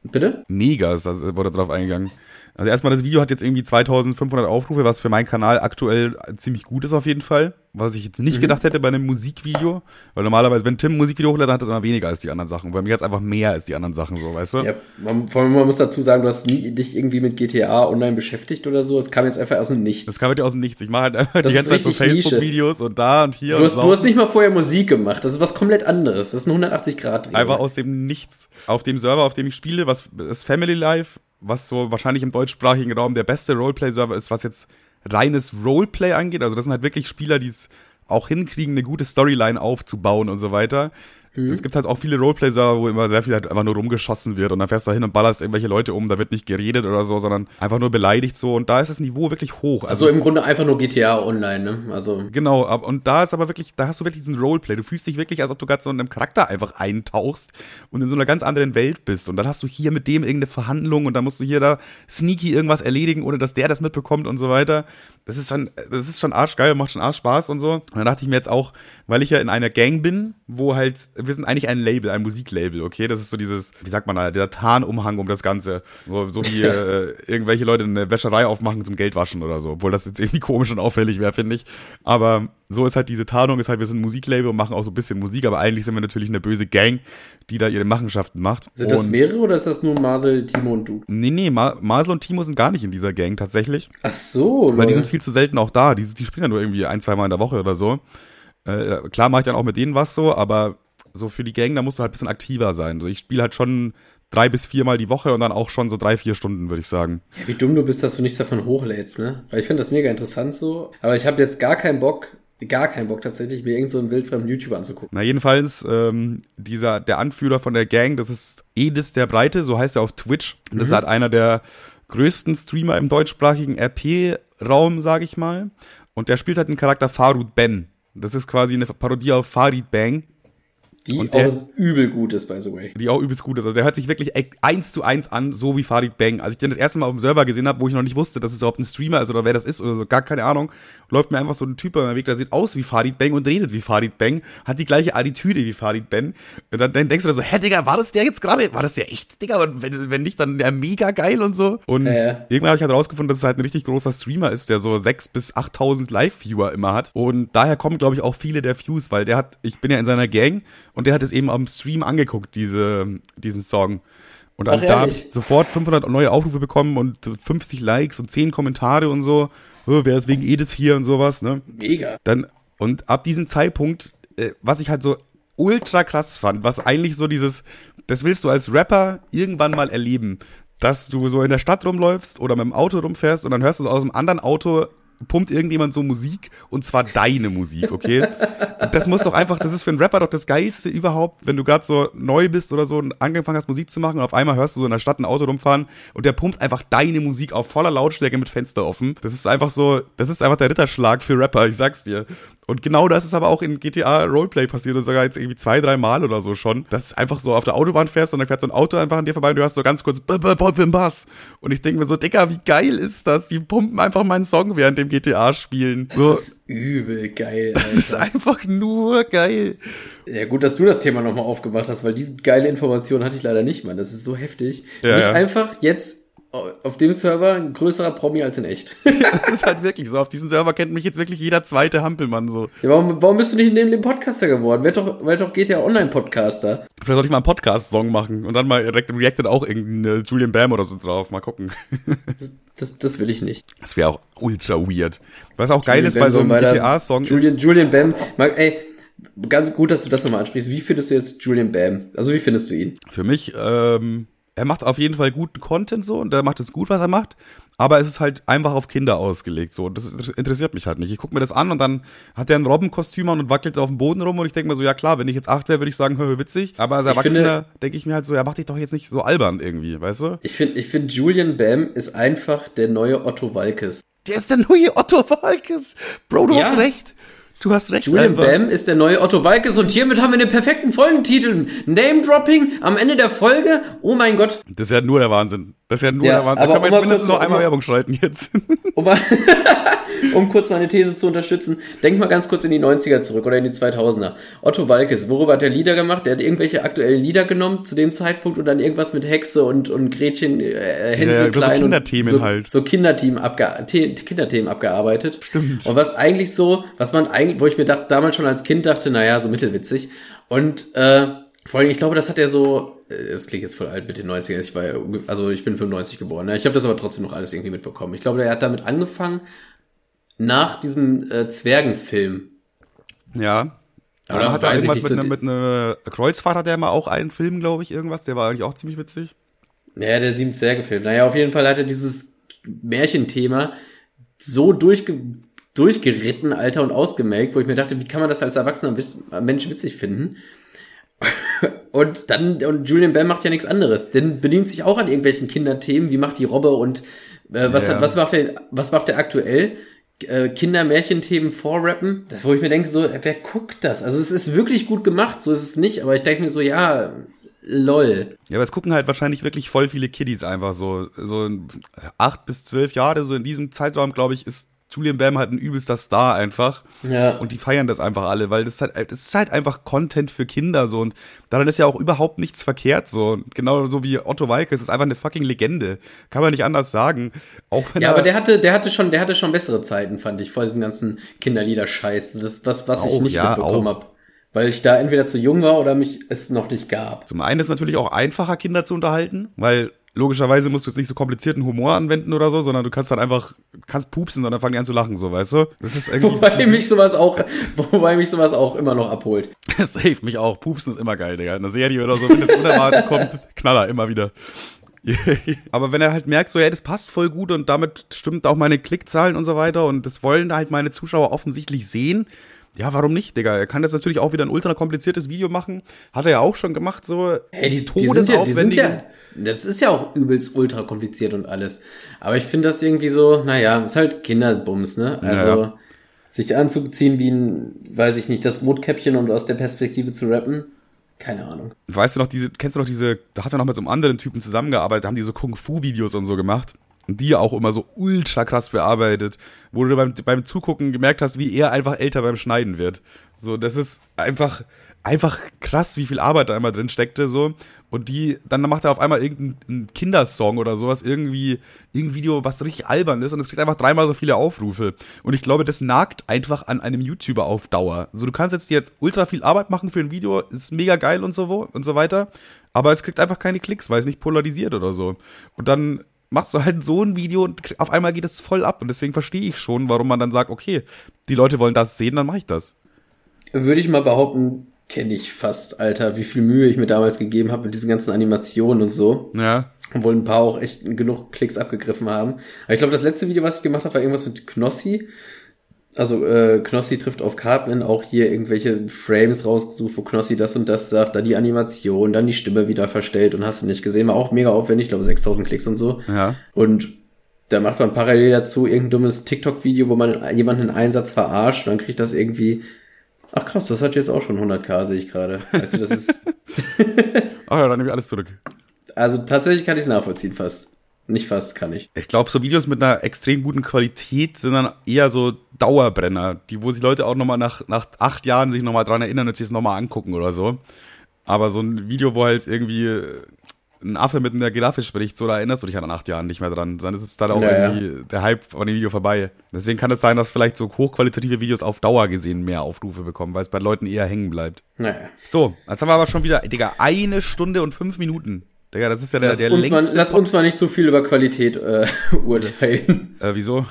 Bitte? Mega ist das, wurde drauf eingegangen. Also erstmal, das Video hat jetzt irgendwie 2500 Aufrufe, was für meinen Kanal aktuell ziemlich gut ist auf jeden Fall. Was ich jetzt Mhm. nicht gedacht hätte bei einem Musikvideo. Weil normalerweise, wenn Tim ein Musikvideo hochlädt, dann hat das immer weniger als die anderen Sachen. Bei mir es einfach mehr als die anderen Sachen so, weißt du? Ja, man, vor allem, man muss dazu sagen, du hast nie dich irgendwie mit GTA online beschäftigt oder so. Es kam jetzt einfach aus dem Nichts. Das kam halt aus dem Nichts. Ich mache halt einfach Das die ganze Zeit so. Facebook-Videos und da und hier du, und hast, du hast nicht mal vorher Musik gemacht. Das ist was komplett anderes. Das ist ein 180-Grad-Dreh. Einfach aus dem Nichts. Auf dem Server, auf dem ich spiele, was ist Family Life, was so wahrscheinlich im deutschsprachigen Raum der beste Roleplay-Server ist, was jetzt reines Roleplay angeht. Also das sind halt wirklich Spieler, die es auch hinkriegen, eine gute Storyline aufzubauen und so weiter. Mhm. Es gibt halt auch viele Roleplay-Server, wo immer sehr viel halt einfach nur rumgeschossen wird und dann fährst du da hin und ballerst irgendwelche Leute um, da wird nicht geredet oder so, sondern einfach nur beleidigt so und da ist das Niveau wirklich hoch. Also im Grunde einfach nur GTA Online, ne? Also Genau, ab- und da ist aber wirklich, da hast du wirklich diesen Roleplay. Du fühlst dich wirklich, als ob du gerade so in einem Charakter einfach eintauchst und in so einer ganz anderen Welt bist. Und dann hast du hier mit dem irgendeine Verhandlung und dann musst du hier da sneaky irgendwas erledigen, ohne dass der das mitbekommt und so weiter. Das ist schon, das ist schon arschgeil, macht schon arsch Spaß und so. Und dann dachte ich mir jetzt auch, weil ich ja in einer Gang bin, wo halt, wir sind eigentlich ein Label, ein Musiklabel, okay? Das ist so dieses, wie sagt man da, der Tarnumhang um das Ganze. Wo, so wie äh, irgendwelche Leute eine Wäscherei aufmachen zum Geldwaschen oder so. Obwohl das jetzt irgendwie komisch und auffällig wäre, finde ich. Aber so ist halt diese Tarnung, ist halt, wir sind ein Musiklabel und machen auch so ein bisschen Musik, aber eigentlich sind wir natürlich eine böse Gang, die da ihre Machenschaften macht. sind das Und- mehrere oder ist das nur Marcel, Timo und du? Nee, nee, Ma Masel und Timo sind gar nicht in dieser Gang tatsächlich. Ach so, Weil die lol. sind viel zu selten auch da. Die, die spielen ja nur irgendwie ein, zwei Mal in der Woche oder so. Äh, klar mache ich dann auch mit denen was so, aber so für die Gang, da musst du halt ein bisschen aktiver sein. So, ich spiele halt schon drei bis viermal die Woche und dann auch schon so drei, vier Stunden, würde ich sagen. Ja, wie dumm du bist, dass du nichts davon hochlädst, ne? Weil ich finde das mega interessant so. Aber ich habe jetzt gar keinen Bock, gar keinen Bock tatsächlich, mir irgendeinen so einen wildfremden YouTuber anzugucken. Na, jedenfalls, ähm, dieser, der Anführer von der Gang, das ist Edis der Breite, so heißt er auf Twitch. Und das ist halt einer der größten Streamer im deutschsprachigen RP-Raum, sage ich mal. Und der spielt halt den Charakter Farud Ben. Das ist quasi eine Parodie auf Farid Bang. Die Und der- auch übel gut ist, by the way. die auch übelst gut ist. Also der hört sich wirklich e- eins zu eins an, so wie Farid Bang. Als ich den das erste Mal auf dem Server gesehen habe, wo ich noch nicht wusste, dass es überhaupt ein Streamer ist oder wer das ist oder so, gar keine Ahnung, läuft mir einfach so ein Typ über den Weg, der sieht aus wie Farid Bang und redet wie Farid Bang, hat die gleiche Attitüde wie Farid Bang. Und dann, dann denkst du da so, hä, Digga, war das der jetzt gerade? War das der echt, Digga? Und wenn, wenn nicht, dann der mega geil und so. Und Äh. irgendwann habe ich halt rausgefunden, dass es halt ein richtig großer Streamer ist, der so 6.000 bis 8.000 Live-Viewer immer hat. Und daher kommen, glaube ich, auch viele der Views, weil der hat, ich bin ja in seiner Gang und der hat es eben am Stream angeguckt, diese, diesen Song. Und dann, Ach, da habe ich sofort 500 neue Aufrufe bekommen und 50 Likes und 10 Kommentare und so. Oh, wer ist wegen Edis hier und sowas, ne? Mega. Dann, und ab diesem Zeitpunkt, äh, was ich halt so ultra krass fand, was eigentlich so dieses, das willst du als Rapper irgendwann mal erleben, dass du so in der Stadt rumläufst oder mit dem Auto rumfährst und dann hörst du so aus einem anderen Auto pumpt irgendjemand so Musik und zwar deine Musik, okay? Das muss doch einfach, das ist für einen Rapper doch das Geilste überhaupt, wenn du gerade so neu bist oder so und angefangen hast Musik zu machen und auf einmal hörst du so in der Stadt ein Auto rumfahren und der pumpt einfach deine Musik auf voller Lautstärke mit Fenster offen. Das ist einfach so, das ist einfach der Ritterschlag für Rapper, ich sag's dir. Und genau das ist aber auch in GTA Roleplay passiert, und sogar jetzt irgendwie zwei, drei Mal oder so schon. Dass du einfach so auf der Autobahn fährst und dann fährt so ein Auto einfach an dir vorbei und du hörst so ganz kurz B -b -b -b Bass. Und ich denke mir so, Dicker, wie geil ist das? Die pumpen einfach meinen Song während dem GTA spielen. Das So, ist übel geil, das ist Alter. einfach nur geil. Ja, gut, dass du das Thema nochmal aufgemacht hast, weil die geile Information hatte ich leider nicht, Mann. Das ist so heftig. Du Ja, bist ja. einfach jetzt auf dem Server ein größerer Promi als in echt. Das ist halt wirklich so. Auf diesem Server kennt mich jetzt wirklich jeder zweite Hampelmann so. Ja, warum, warum bist du nicht neben dem Podcaster geworden? Werd doch, werd doch GTA Online-Podcaster. Vielleicht sollte ich mal einen Podcast-Song machen und dann mal direkt reacted auch irgendein Julian Bam oder so drauf. Mal gucken. Das, das, das will ich nicht. Das wäre auch ultra weird. Was auch geil Julian ist Bam bei so einem GTA-Song Julian, Julian Bam, mag, ey, ganz gut, dass du das nochmal ansprichst. Wie findest du jetzt Julian Bam? Also, wie findest du ihn? Für mich, ähm, er macht auf jeden Fall guten Content so und er macht es gut, was er macht. Aber es ist halt einfach auf Kinder ausgelegt so. Und das ist- interessiert mich halt nicht. Ich gucke mir das an und dann hat er ein Robbenkostüm an und wackelt auf dem Boden rum und ich denke mir so, ja klar, wenn ich jetzt acht wäre, würde ich sagen, hör, witzig. Aber als Erwachsener denke ich mir halt so, ja, mach dich doch jetzt nicht so albern irgendwie, weißt du? Ich finde, ich finde, Julian Bam ist einfach der neue Otto Walkes. Der ist der neue Otto Walkes. Bro, du Ja. hast recht. Du hast recht. Julian einfach. Bam ist der neue Otto Walkes und hiermit haben wir den perfekten Folgentitel. Name-Dropping am Ende der Folge. Oh mein Gott. Das ist ja nur der Wahnsinn. Das ist ja nur Ja, der Wahnsinn. aber Da kann man um jetzt mindestens kurz- noch einmal um mal- Werbung schalten jetzt. Um, um kurz meine These zu unterstützen, denk mal ganz kurz in die 90er zurück oder in die 2000er. Otto Walkes, worüber hat der Lieder gemacht? Der hat irgendwelche aktuellen Lieder genommen zu dem Zeitpunkt und dann irgendwas mit Hexe und, und Gretchen, äh, Hänsel Ja, so Klein Kinderthemen und so, halt. so Kinderthemen, abge The Kinderthemen abgearbeitet. Stimmt. Und was eigentlich so, was man eigentlich, wo ich mir dachte, damals schon als Kind dachte, naja, so mittelwitzig. Und äh, vor allem, ich glaube, das hat er so, äh, das klingt jetzt voll alt mit den 90ern, ich war ja, also ich bin 95 geboren, ne? ich habe das aber trotzdem noch alles irgendwie mitbekommen. Ich glaube, er hat damit angefangen, nach diesem äh, Zwergenfilm. ja. Oder Oder hat er irgendwas mit so die- mit einem Kreuzfahrer, der mal auch einen Film, glaube ich, irgendwas. Der war eigentlich auch ziemlich witzig. Naja, der sieben Zwerge-Film. Naja, auf jeden Fall hat er dieses Märchenthema so durchge durchgeritten, Alter, und ausgemelkt, wo ich mir dachte, wie kann man das als erwachsener Mensch witzig finden? und dann, und Julian Bell macht ja nichts anderes. Denn bedient sich auch an irgendwelchen Kinderthemen, wie macht die Robbe und äh, was, Ja. hat, was macht der, was macht der aktuell? Äh, Kinder-Märchenthemen vorrappen, das, wo ich mir denke, so, wer guckt das? Also es ist wirklich gut gemacht, so ist es nicht, aber ich denke mir so, ja, lol. Ja, aber es gucken halt wahrscheinlich wirklich voll viele Kiddies einfach so. So acht bis zwölf Jahre, so in diesem Zeitraum, glaube ich, ist Julian Bam halt ein übelster Star einfach. Ja. Und die feiern das einfach alle, weil das ist halt, das ist halt einfach Content für Kinder so. Und daran ist ja auch überhaupt nichts verkehrt so. Und Genau so wie Otto Walkes ist einfach eine fucking Legende. Kann man nicht anders sagen. Auch Ja, er, aber der hatte, der hatte schon, der hatte schon bessere Zeiten, fand ich, vor diesem ganzen Kinderlieder-Scheiß. Das, was, was ich Auch, nicht ja, mitbekommen habe. Weil ich da entweder zu jung war oder mich es noch nicht gab. Zum einen ist es natürlich auch einfacher, Kinder zu unterhalten, weil logischerweise musst du jetzt nicht so komplizierten Humor anwenden oder so, sondern du kannst dann einfach, kannst pupsen und dann fangen die an zu lachen, so, weißt du? Das ist irgendwie. Wobei mich sowas auch, wobei mich sowas auch immer noch abholt. Safe, mich auch. Pupsen ist immer geil, Digga. In einer Serie oder so, wenn das unerwartet kommt, Knaller, immer wieder. Aber wenn er halt merkt, so, ja, das passt voll gut und damit stimmt auch meine Klickzahlen und so weiter und das wollen halt meine Zuschauer offensichtlich sehen, ja, warum nicht, Digga? Er kann jetzt natürlich auch wieder ein ultra kompliziertes Video machen. Hat er ja auch schon gemacht, so Ey, die, die, sind ja, die sind ja, das ist ja auch übelst ultra kompliziert und alles. Aber ich finde das irgendwie so, naja, ist halt Kinderbums, ne? Also, Ja. sich anzuziehen wie ein, weiß ich nicht, das Rotkäppchen und aus der Perspektive zu rappen, keine Ahnung. Weißt du noch, diese, kennst du noch diese, da hat er noch mit so einem anderen Typen zusammengearbeitet, da haben die so Kung-Fu-Videos und so gemacht. Und die auch immer so ultra krass bearbeitet, wo du beim, beim Zugucken gemerkt hast, wie er einfach älter beim Schneiden wird. So, das ist einfach, einfach krass, wie viel Arbeit da immer drin steckte, so. Und die, dann macht er auf einmal irgendeinen Kindersong oder sowas, irgendwie, irgendein Video, was so richtig albern ist und es kriegt einfach dreimal so viele Aufrufe. Und ich glaube, das nagt einfach an einem YouTuber auf Dauer. So, du kannst jetzt dir ultra viel Arbeit machen für ein Video, ist mega geil und so, und so weiter, aber es kriegt einfach keine Klicks, weil es nicht polarisiert oder so. Und dann machst du halt so ein Video und auf einmal geht es voll ab. Und deswegen verstehe ich schon, warum man dann sagt, okay, die Leute wollen das sehen, dann mache ich das. Würde ich mal behaupten, kenne ich fast, Alter, wie viel Mühe ich mir damals gegeben habe mit diesen ganzen Animationen und so. Ja. Obwohl ein paar auch echt genug Klicks abgegriffen haben. Aber ich glaube, das letzte Video, was ich gemacht habe, war irgendwas mit Knossi. Also äh, Knossi trifft auf Cartman, auch hier irgendwelche Frames rausgesucht, wo Knossi das und das sagt, dann die Animation, dann die Stimme wieder verstellt und hast du nicht gesehen, war auch mega aufwendig, ich glaube 6000 Klicks und so. Ja. Und da macht man parallel dazu irgendein dummes TikTok-Video, wo man jemanden in Einsatz verarscht und dann kriegt das irgendwie, ach krass, das hat jetzt auch schon 100k, sehe ich gerade. Weißt du, das ist, Ach ja, dann nehme ich alles zurück. also tatsächlich kann ich es nachvollziehen fast. Nicht fast, kann ich. Ich glaube, so Videos mit einer extrem guten Qualität sind dann eher so Dauerbrenner, die, wo sich Leute auch nochmal nach, nach acht Jahren sich nochmal dran erinnern und sich es nochmal angucken oder so. Aber so ein Video, wo halt irgendwie ein Affe mit einer Giraffe spricht, so da erinnerst du dich nach acht Jahren nicht mehr dran. Dann ist es dann auch Ja, ja. irgendwie der Hype von dem Video vorbei. Deswegen kann es sein, dass vielleicht so hochqualitative Videos auf Dauer gesehen mehr Aufrufe bekommen, weil es bei Leuten eher hängen bleibt. Naja. So, jetzt haben wir aber schon wieder, Digga, eine Stunde und fünf Minuten. Digga, das ist ja der, Lass, der uns mal, längste lass uns mal nicht so viel über Qualität äh, urteilen. Äh, wieso?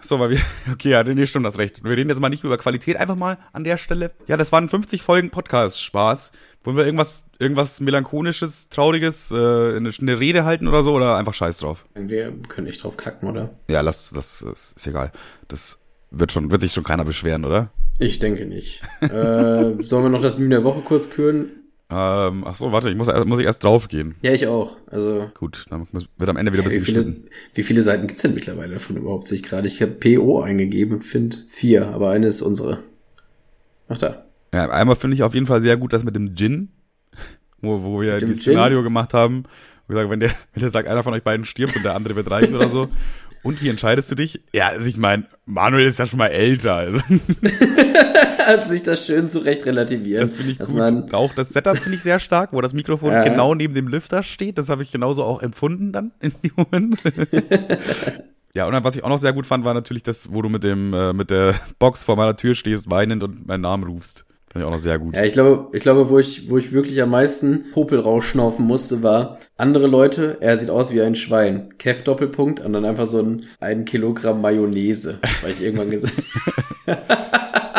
So, weil wir, okay, ja, nee, stimmt, das recht. Wir reden jetzt mal nicht über Qualität, einfach mal an der Stelle. Ja, das waren 50 Folgen Podcast, Spaß. Wollen wir irgendwas, irgendwas melancholisches, trauriges, äh, eine, eine Rede halten oder so, oder einfach scheiß drauf? Wir können echt drauf kacken, oder? Ja, lass, das ist, ist egal. Das wird schon, wird sich schon keiner beschweren, oder? Ich denke nicht. äh, sollen wir noch das Meme der Woche kurz küren? Ähm, ach so, warte, ich muss, muss ich erst draufgehen. Ja, ich auch. Also, Gut, dann wird am Ende wieder ein wie bisschen viele, geschnitten. wie viele Seiten gibt's denn mittlerweile davon überhaupt? Sehe ich gerade. Ich habe PO eingegeben und finde vier, aber eine ist unsere. Ach da. Ja, einmal finde ich auf jeden Fall sehr gut das mit dem Gin, wo, wo wir dieses? Szenario gemacht haben. Wo wir sagen, wenn der, wenn der sagt, einer von euch beiden stirbt und der andere wird reich oder so. Und wie entscheidest du dich? Ja, also ich meine, Manuel ist ja schon mal älter. Also Hat sich das schön zurecht relativiert. das finde ich dass gut. Man, Auch das Setup finde ich sehr stark, wo das Mikrofon Ja. genau neben dem Lüfter steht. Das habe ich genauso auch empfunden dann in dem Moment. ja, und dann, was ich auch noch sehr gut fand, war natürlich das, wo du mit dem, äh, mit der Box vor meiner Tür stehst, weinend und meinen Namen rufst. Fand ich auch noch sehr gut. ja, ich glaube, ich glaube, wo ich, wo ich wirklich am meisten Popel rausschnaufen musste, war andere Leute, er sieht aus wie ein Schwein. Kev Doppelpunkt und dann einfach so ein, ein Kilogramm Mayonnaise, weil ich irgendwann gesagt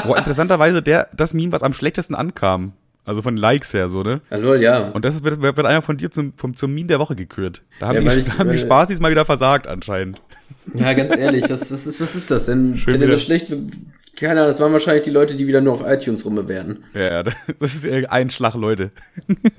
Boah, interessanterweise der, das Meme, was am schlechtesten ankam. Also von Likes her, so, ne? Lol, ja. Und das wird, wird einfach von dir zum, vom, zum Meme der Woche gekürt. Da haben, Ja, die, ich- haben die Spaßis mal wieder versagt anscheinend. Ja, ganz ehrlich, was, was, ist, was ist das denn? Schön Wenn ihr so schlecht. Keine Ahnung, das waren wahrscheinlich die Leute, die wieder nur auf iTunes rumbewerten. Ja, das ist ein Schlag, Leute.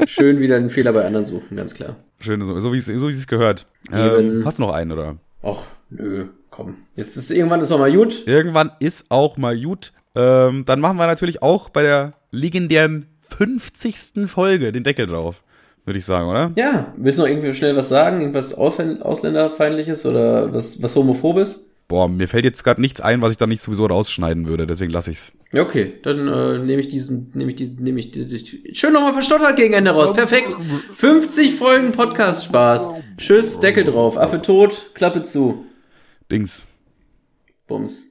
Schön wieder einen Fehler bei anderen suchen, ganz klar. Schön, so, so wie es so es gehört. Ähm, hast du noch einen, oder? Och, nö, komm. Jetzt ist irgendwann ist noch mal gut. Irgendwann ist auch mal gut. Ähm, dann machen wir natürlich auch bei der legendären 50. Folge den Deckel drauf. Würde ich sagen, oder? Ja, willst du noch irgendwie schnell was sagen? Irgendwas Ausländ Ausländerfeindliches oder was, was Homophobes? Boah, mir fällt jetzt gerade nichts ein, was ich da nicht sowieso rausschneiden würde, deswegen lasse ich's. Ja, okay, dann äh, nehme ich diesen, nehme ich diesen, nehme ich die, schön nochmal verstottert gegen Ende raus. Perfekt. 50 Folgen Podcast Spaß. Tschüss, Deckel drauf. Affe tot, Klappe zu. Dings. Bums.